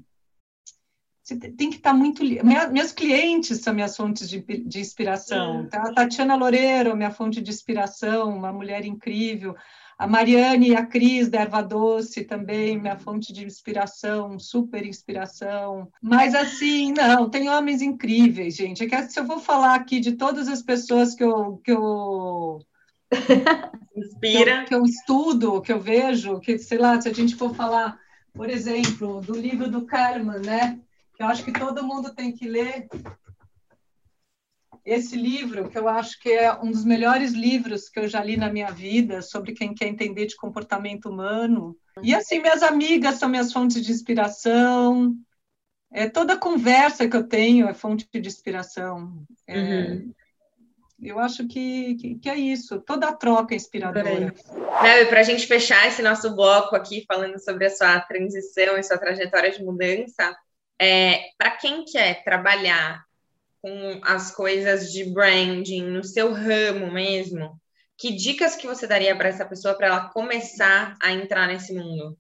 tem que estar tá muito. Minha, meus clientes são minhas fontes de, de inspiração. Então, a Tatiana Loureiro, minha fonte de inspiração, uma mulher incrível. A Mariane e a Cris da Erva Doce também, minha fonte de inspiração, super inspiração. Mas assim, não, tem homens incríveis, gente. É que se eu vou falar aqui de todas as pessoas que eu, que eu inspira, que eu, que eu estudo, que eu vejo, que sei lá, se a gente for falar, por exemplo, do livro do Kahneman, né? Que eu acho que todo mundo tem que ler esse livro, que eu acho que é um dos melhores livros que eu já li na minha vida, sobre quem quer entender de comportamento humano. E assim, minhas amigas são minhas fontes de inspiração. É, toda conversa que eu tenho é fonte de inspiração. É, uhum. Eu acho que, que, que, é isso, toda troca é inspiradora. Para a gente fechar esse nosso bloco aqui, falando sobre a sua transição e sua trajetória de mudança, é, para quem quer trabalhar com as coisas de branding no seu ramo mesmo, que dicas que você daria para essa pessoa para ela começar a entrar nesse mundo?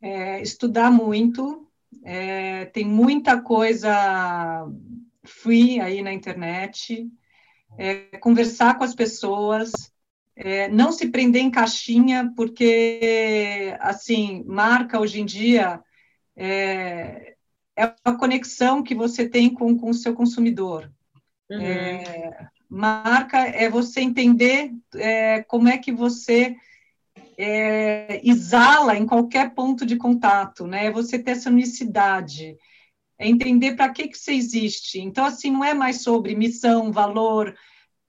É, estudar muito, é, tem muita coisa free aí na internet, é, conversar com as pessoas, é, não se prender em caixinha, porque, assim, marca hoje em dia é, é a conexão que você tem com, o seu consumidor. Uhum. É, marca é você entender é, como é que você é, exala em qualquer ponto de contato, né? É você ter essa unicidade, é entender para que, que você existe. Então, assim, não é mais sobre missão, valor,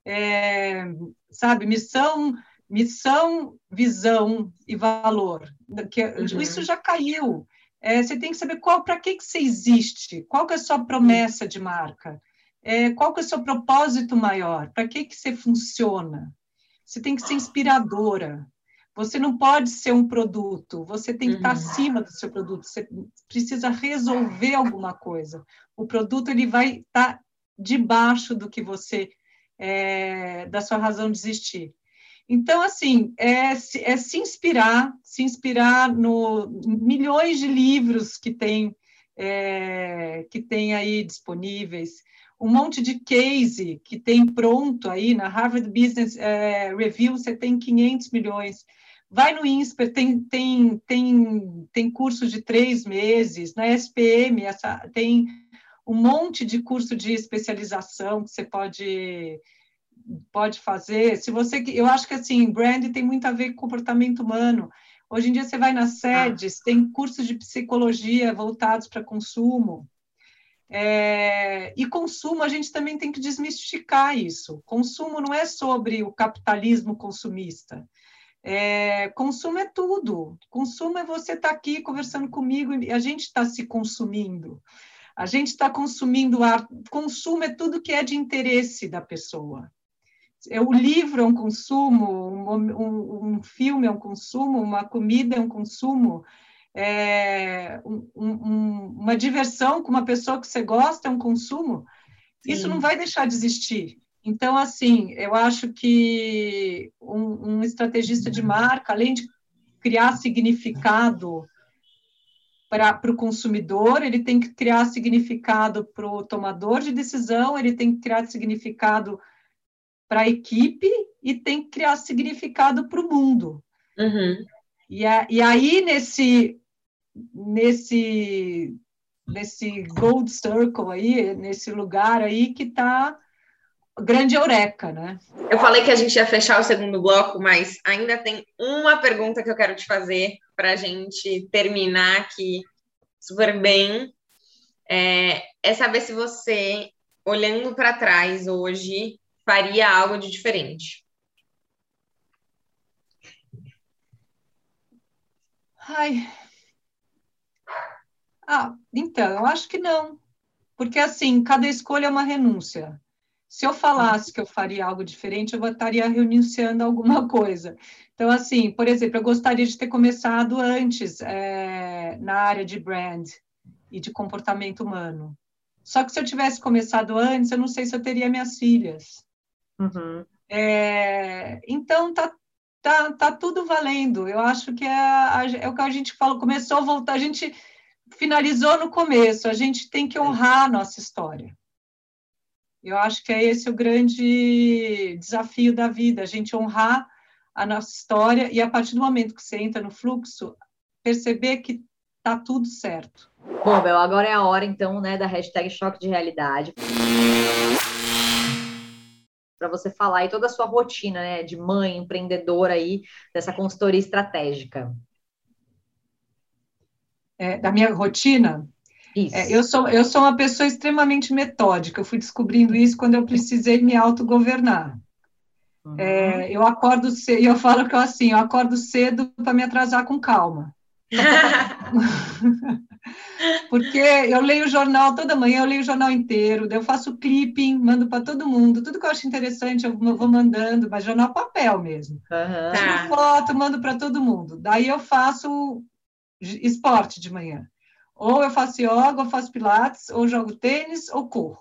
é, sabe? Missão, missão, visão e valor. Que, uhum. Isso já caiu. É, você tem que saber qual, para que, que você existe, qual que é a sua promessa de marca, é, qual que é o seu propósito maior, para que, que você funciona. Você tem que ser inspiradora. Você não pode ser um produto, você tem que estar uhum. acima do seu produto, você precisa resolver alguma coisa. O produto ele vai estar debaixo do que você, é, da sua razão de existir. Então, assim, é, é se inspirar, se inspirar no milhões de livros que tem, é, que tem aí disponíveis, um monte de case que tem pronto aí na Harvard Business é, Review, você tem 500 milhões. Vai no INSPER, tem, tem, tem, tem cursos de três meses, na SPM essa, tem um monte de curso de especialização que você pode pode fazer. Se você, eu acho que assim, brand tem muito a ver com comportamento humano. Hoje em dia você vai nas sedes, ah. tem cursos de psicologia voltados para consumo. É, e consumo, a gente também tem que desmistificar isso. Consumo não é sobre o capitalismo consumista. É, consumo é tudo. Consumo é você estar tá aqui conversando comigo e a gente está se consumindo. A gente está consumindo ar. Consumo é tudo que é de interesse da pessoa. É, o livro é um consumo, um, um, um, filme é um consumo, uma comida é um consumo, é, um, uma diversão com uma pessoa que você gosta é um consumo. Sim. Isso não vai deixar de existir. Então, assim, eu acho que um, um estrategista de marca, além de criar significado para o consumidor, ele tem que criar significado para o tomador de decisão, ele tem que criar significado para a equipe e tem que criar significado para o mundo. Uhum. E, a, e aí, nesse, nesse, nesse gold circle aí, nesse lugar aí que está grande eureka, né? Eu falei que a gente ia fechar o segundo bloco, mas ainda tem uma pergunta que eu quero te fazer para a gente terminar aqui super bem. É, é saber se você, olhando para trás hoje, faria algo de diferente. Ai. Ah, então, eu acho que não. Porque, assim, cada escolha é uma renúncia. Se eu falasse que eu faria algo diferente, eu estaria renunciando a alguma coisa. Então, assim, por exemplo, eu gostaria de ter começado antes é, na área de brand e de comportamento humano. Só que se eu tivesse começado antes, eu não sei se eu teria minhas filhas. Uhum. É, então, tá, tá, tá tudo valendo. Eu acho que é, é o que a gente falou, começou a voltar, a gente finalizou no começo, a gente tem que honrar a nossa história. Eu acho que é esse o grande desafio da vida, a gente honrar a nossa história e a partir do momento que você entra no fluxo, perceber que tá tudo certo. Bom, Bel, agora é a hora então, né, da hashtag choque de realidade. Para você falar aí toda a sua rotina, né, de mãe, empreendedora aí, dessa consultoria estratégica. É, da minha rotina? Isso. É, eu, sou, eu sou uma pessoa extremamente metódica, eu fui descobrindo isso quando eu precisei me autogovernar. Uhum. É, eu acordo cedo, e eu falo que eu assim, eu acordo cedo para me atrasar com calma. Porque eu leio o jornal toda manhã, eu leio o jornal inteiro, eu faço clipping, mando para todo mundo, tudo que eu acho interessante eu vou mandando, mas jornal papel mesmo. Uhum. Tiro foto, mando para todo mundo. Daí eu faço esporte de manhã. Ou eu faço yoga, ou faço pilates, ou jogo tênis, ou corro.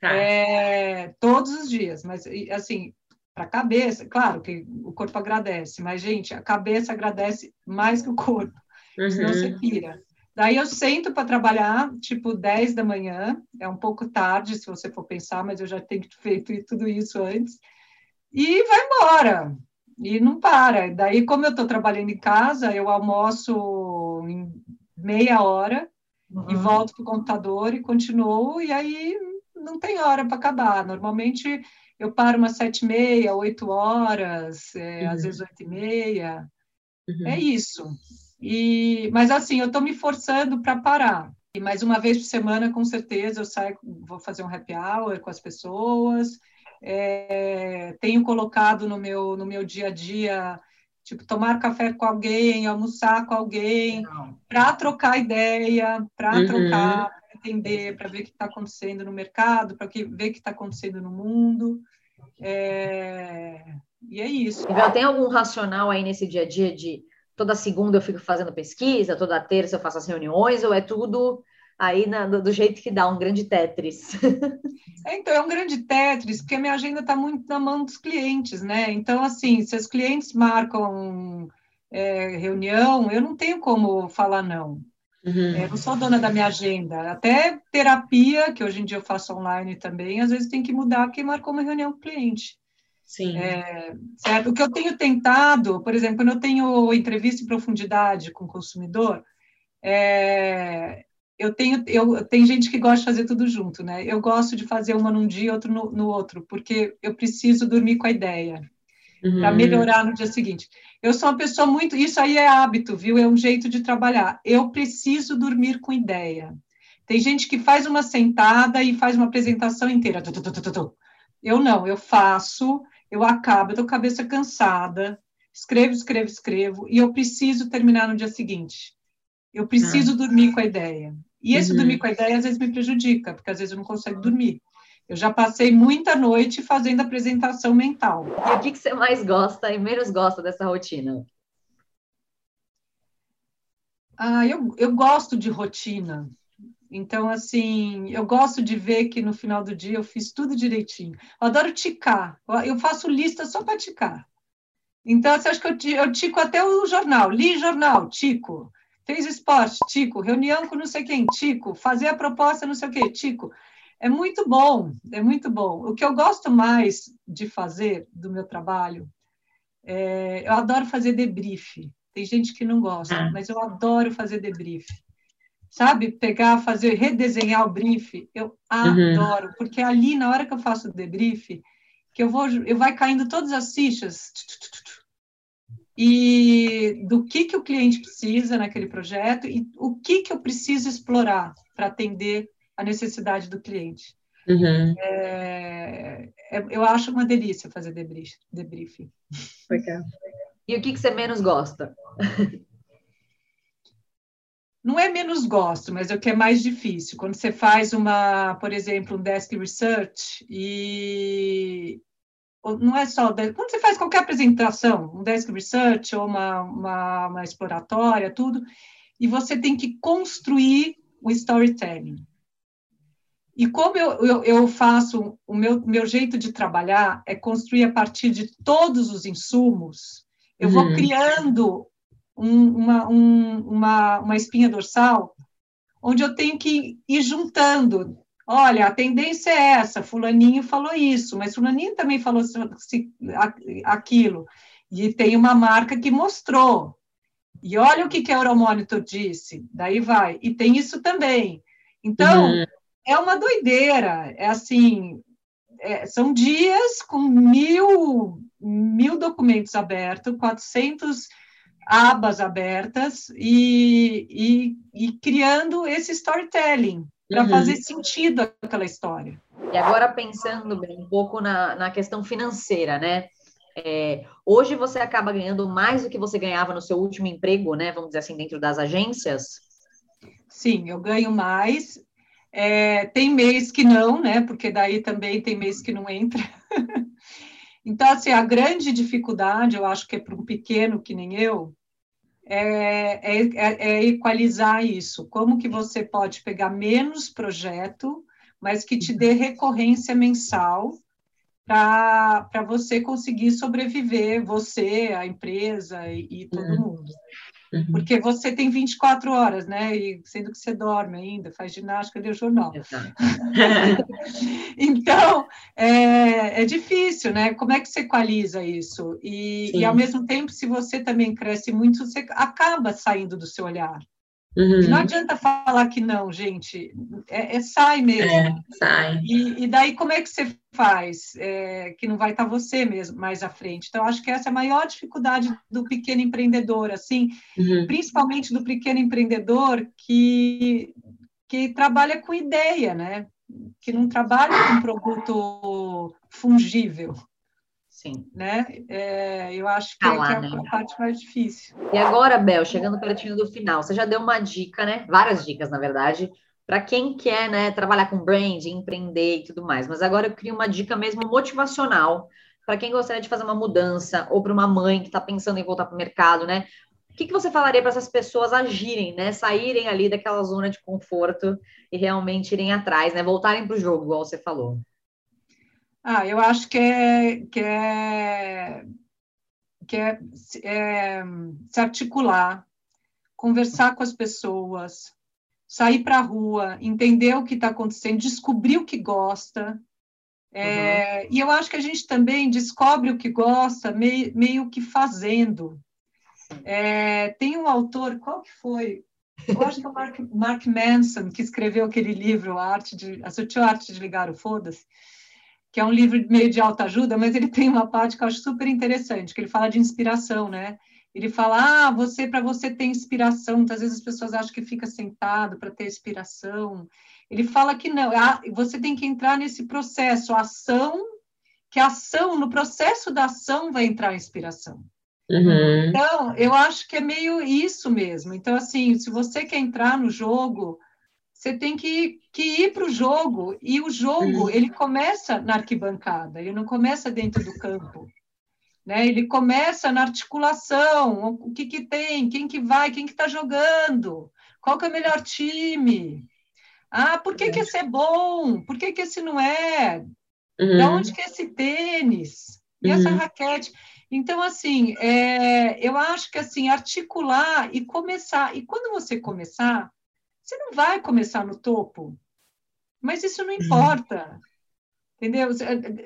Tá. É, todos os dias, mas assim, para a cabeça, claro que o corpo agradece, mas, gente, a cabeça agradece mais que o corpo, uhum. senão você pira. Daí eu sento para trabalhar, tipo 10 da manhã, é um pouco tarde, se você for pensar, mas eu já tenho feito tudo isso antes, e vai embora, e não para. Daí, como eu estou trabalhando em casa, eu almoço em meia hora uhum. e volto para o computador e continuo, e aí não tem hora para acabar. Normalmente eu paro umas sete e meia, oito horas, é, uhum. às vezes oito e meia. Uhum. É isso. E, mas assim, eu estou me forçando para parar. E mais uma vez por semana, com certeza, eu saio, vou fazer um happy hour com as pessoas. É, tenho colocado no meu, no meu dia a dia, tipo, tomar café com alguém, almoçar com alguém, para trocar ideia, para uhum. trocar, entender, para ver o que está acontecendo no mercado, para ver o que está acontecendo no mundo. É... E é isso. Tem algum racional aí nesse dia a dia de toda segunda eu fico fazendo pesquisa, toda terça eu faço as reuniões, ou é tudo aí na, do, do, jeito que dá, um grande Tetris? É, então, é um grande Tetris, porque a minha agenda está muito na mão dos clientes, né? Então, assim, se os clientes marcam é, reunião, eu não tenho como falar não. Uhum. Eu não sou dona da minha agenda. Até terapia, que hoje em dia eu faço online também, às vezes tem que mudar porque marcou uma reunião com o cliente. Sim. É, certo? O que eu tenho tentado, por exemplo, quando eu tenho entrevista em profundidade com o consumidor, é, eu tenho, eu, tem gente que gosta de fazer tudo junto, né? Eu gosto de fazer uma num dia, outro no, no outro, porque eu preciso dormir com a ideia uhum. para melhorar no dia seguinte. Eu sou uma pessoa muito. Isso aí é hábito, viu? É um jeito de trabalhar. Eu preciso dormir com ideia. Tem gente que faz uma sentada e faz uma apresentação inteira. Eu não, eu faço, eu acabo, eu tô com a cabeça cansada, escrevo, escrevo, escrevo, e eu preciso terminar no dia seguinte. Eu preciso ah. dormir com a ideia. E esse uhum. dormir com a ideia às vezes me prejudica, porque às vezes eu não consigo dormir. Eu já passei muita noite fazendo apresentação mental. E o que, que você mais gosta e menos gosta dessa rotina? Ah, eu, eu gosto de rotina. Então, assim, eu gosto de ver que no final do dia eu fiz tudo direitinho. Eu adoro ticar. Eu faço lista só para ticar. Então, você acha que eu, eu tico até o jornal? Li jornal, tico. Fez esporte, tico. Reunião com não sei quem, tico. Fazer a proposta, não sei o quê, tico. É muito bom, é muito bom. O que eu gosto mais de fazer do meu trabalho, é, eu adoro fazer debrief. Tem gente que não gosta, ah. mas eu adoro fazer debrief sabe, pegar, fazer, redesenhar o brief, eu uhum. adoro, uhum. porque ali, na hora que eu faço o debrief, que eu vou, eu vai caindo todas as fichas, e do que, que o cliente precisa naquele projeto e o que, que eu preciso explorar para atender a necessidade do cliente. Uhum. É, é, eu acho uma delícia fazer debrief. debrief. E o que, que você menos gosta? Não é menos gosto, mas é o que é mais difícil. Quando você faz uma, por exemplo, um desk research e não é só quando você faz qualquer apresentação, um desk research ou uma, uma, uma exploratória, tudo, e você tem que construir o storytelling. E como eu, eu, eu, faço, o meu, meu jeito de trabalhar é construir a partir de todos os insumos, eu vou uhum. criando um, uma, um, uma, uma espinha dorsal, onde eu tenho que ir juntando. Olha, a tendência é essa, fulaninho falou isso, mas fulaninho também falou aquilo. E tem uma marca que mostrou. E olha o que, que a Euromonitor disse, daí vai. E tem isso também. Então, uhum. é uma doideira. É assim, é, são dias com mil, mil documentos abertos, 400 abas abertas e, e, e criando esse storytelling para uhum. fazer sentido aquela história. E agora pensando bem um pouco na, na questão financeira, né? É, hoje você acaba ganhando mais do que você ganhava no seu último emprego, né? Vamos dizer assim, dentro das agências? Sim, eu ganho mais. É, tem mês que não, né? Porque daí também tem mês que não entra. Então, assim, a grande dificuldade, eu acho que é para um pequeno que nem eu, é, é, é, é, equalizar isso. Como que você pode pegar menos projeto, mas que te dê recorrência mensal para você conseguir sobreviver, você, a empresa e, e todo uhum. mundo. Uhum. Porque você tem 24 horas, né? E sendo que você dorme ainda, faz ginástica, lê o jornal. então, é, é, difícil, né? Como é que você equaliza isso? E, e, ao mesmo tempo, se você também cresce muito, você acaba saindo do seu olhar. Uhum. Não adianta falar que não, gente. É, é sai mesmo. É, sai. E, e, daí, como é que você faz? É, que não vai estar você mesmo mais à frente. Então, acho que essa é a maior dificuldade do pequeno empreendedor, assim, uhum. principalmente do pequeno empreendedor que, que trabalha com ideia, né? Que não trabalha com produto fungível. Sim. Né? É, eu acho que, ah lá, que é né? a parte mais difícil. E agora, Bel, chegando pertinho do final, você já deu uma dica, né? Várias dicas, na verdade, para quem quer né, trabalhar com brand, empreender e tudo mais. Mas agora eu queria uma dica mesmo motivacional para quem gostaria de fazer uma mudança, ou para uma mãe que está pensando em voltar para o mercado, né? O que, que você falaria para essas pessoas agirem, né? Saírem ali daquela zona de conforto e realmente irem atrás, né? Voltarem para o jogo, igual você falou. Ah, eu acho que é, que é, que é, é se articular, conversar com as pessoas, sair para a rua, entender o que está acontecendo, descobrir o que gosta. É, uhum. E eu acho que a gente também descobre o que gosta meio, meio que fazendo. É, tem um autor, qual que foi? Eu acho que é o Mark, Mark Manson, que escreveu aquele livro, A, Arte de, a Sutil Arte de Ligar o Foda-se, que é um livro meio de alta ajuda, mas ele tem uma parte que eu acho super interessante, que ele fala de inspiração, né? Ele fala, ah, você para você ter inspiração, muitas vezes as pessoas acham que fica sentado para ter inspiração. Ele fala que não, você tem que entrar nesse processo, a ação, que a ação, no processo da ação vai entrar a inspiração. Uhum. Então, eu acho que é meio isso mesmo. Então, assim, se você quer entrar no jogo, você tem que, que ir para o jogo, e o jogo, ele começa na arquibancada, ele não começa dentro do campo. Né? Ele começa na articulação, o que, que tem, quem que vai, quem que está jogando, qual que é o melhor time. Ah, por que, que esse é bom? Por que, que esse não é? Uhum. De onde que é esse tênis? E uhum. essa raquete? Então, assim, é, eu acho que assim, articular e começar. E quando você começar, você não vai começar no topo, mas isso não importa. Entendeu?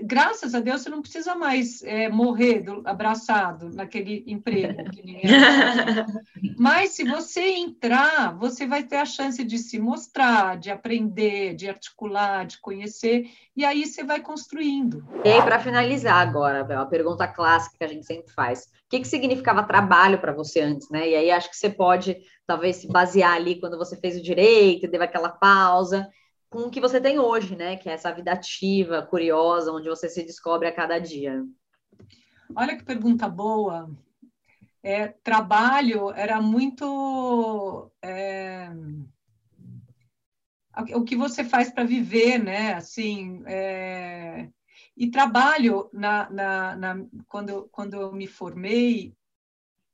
Graças a Deus você não precisa mais é, morrer do, abraçado naquele emprego. Mas se você entrar, você vai ter a chance de se mostrar, de aprender, de articular, de conhecer, e aí você vai construindo. E aí, para finalizar agora, Bel, a pergunta clássica que a gente sempre faz: o que, que significava trabalho para você antes, né? E aí acho que você pode talvez se basear ali quando você fez o direito, teve aquela pausa com o que você tem hoje, né? Que é essa vida ativa, curiosa, onde você se descobre a cada dia. Olha que pergunta boa. É, trabalho era muito é, o que você faz para viver, né? Assim, é, e trabalho na, na, na, quando, quando eu me formei,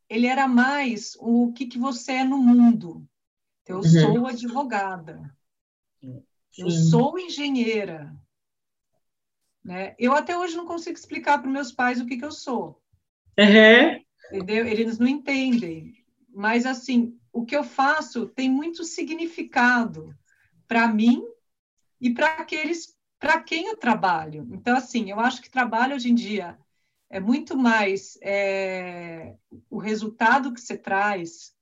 ele era mais o que, que você é no mundo. Eu uhum. sou advogada. Eu sou engenheira. Né? Eu até hoje não consigo explicar para meus pais o que, que eu sou. Uhum. Entendeu? Eles não entendem. Mas, assim, o que eu faço tem muito significado para mim e para aqueles para quem eu trabalho. Então, assim, eu acho que trabalho hoje em dia é muito mais é, o resultado que você traz,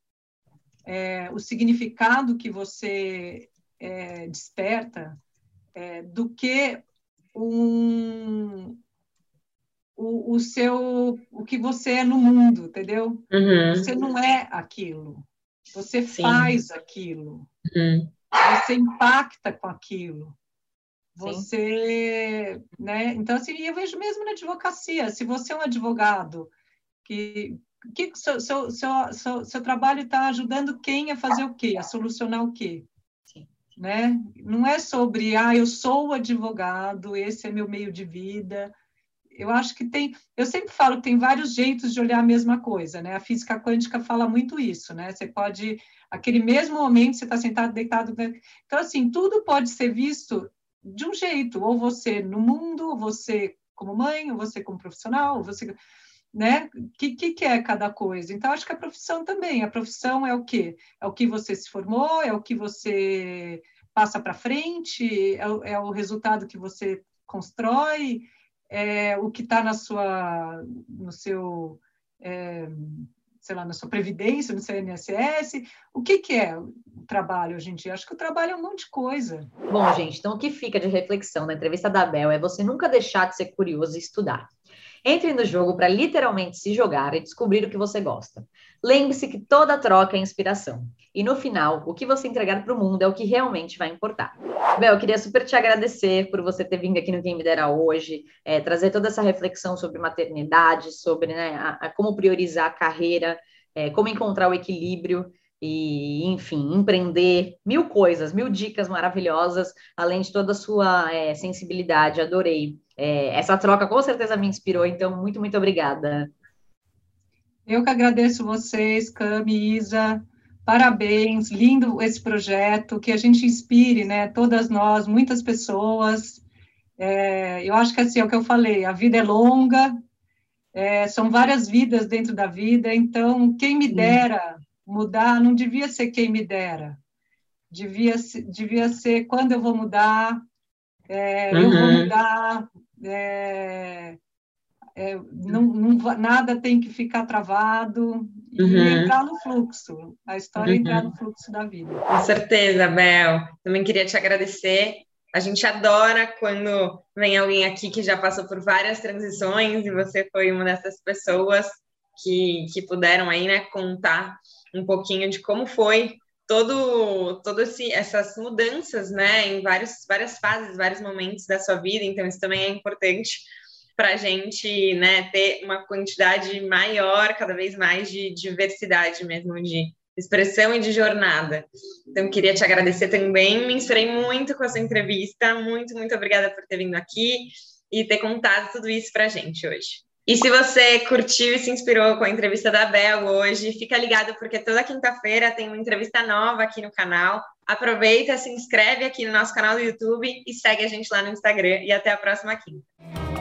é, o significado que você é, desperta é, do que um, o, o, seu o que você é no mundo, entendeu? Uhum. Você não é aquilo, você Sim. faz aquilo, uhum. você impacta com aquilo. Você, Sim. né? Então assim, eu vejo mesmo na advocacia. Se você é um advogado que que seu, seu, seu, seu, seu trabalho está ajudando quem a fazer o quê? A solucionar o quê? Né? Não é sobre, ah, eu sou advogado, esse é meu meio de vida. Eu acho que tem, eu sempre falo que tem vários jeitos de olhar a mesma coisa, né? A física quântica fala muito isso, né? Você pode, aquele mesmo momento, você está sentado, deitado, né? então assim, tudo pode ser visto de um jeito, ou você no mundo, ou você como mãe, ou você como profissional, ou você né? O que, que, que, é cada coisa? Então, acho que a profissão também. A profissão é o quê? É o que você se formou, é o que você passa para frente, é o, é o, resultado que você constrói, é o que está na sua, no seu, é, sei lá, na sua previdência, no seu INSS. O que, que é o trabalho hoje em dia? Acho que o trabalho é um monte de coisa. Bom, gente, então o que fica de reflexão na entrevista da Bel é você nunca deixar de ser curioso e estudar. Entre no jogo para literalmente se jogar e descobrir o que você gosta. Lembre-se que toda troca é inspiração. E no final, o que você entregar para o mundo é o que realmente vai importar. Bel, eu queria super te agradecer por você ter vindo aqui no Quem Me Dera hoje, é, trazer toda essa reflexão sobre maternidade, sobre né, a, a como priorizar a carreira, é, como encontrar o equilíbrio e, enfim, empreender mil coisas, mil dicas maravilhosas, além de toda a sua é, sensibilidade. Adorei. É, essa troca com certeza me inspirou, então, muito, muito obrigada. Eu que agradeço vocês, Cami, Isa. Parabéns, lindo esse projeto, que a gente inspire, né? Todas nós, muitas pessoas. É, eu acho que assim é o que eu falei, a vida é longa, é, são várias vidas dentro da vida, então quem me dera mudar não devia ser quem me dera, devia, devia ser quando eu vou mudar, é, uhum. eu vou uhum. mudar, é, é, não, não, nada tem que ficar travado e uhum. entrar no fluxo, a história é entrar no fluxo da vida. Com certeza, Bel. Também queria te agradecer. A gente adora quando vem alguém aqui que já passou por várias transições e você foi uma dessas pessoas que, que puderam aí, né, contar um pouquinho de como foi todo esse, essas mudanças, né, em vários, várias fases, vários momentos da sua vida. Então isso também é importante para a gente, né, ter uma quantidade maior, cada vez mais de diversidade mesmo de expressão e de jornada. Então queria te agradecer também, me inspirei muito com essa entrevista. Muito, muito obrigada por ter vindo aqui e ter contado tudo isso para a gente hoje. E se você curtiu e se inspirou com a entrevista da Bel hoje, fica ligado porque toda quinta-feira tem uma entrevista nova aqui no canal. Aproveita, se inscreve aqui no nosso canal do YouTube e segue a gente lá no Instagram. E até a próxima quinta.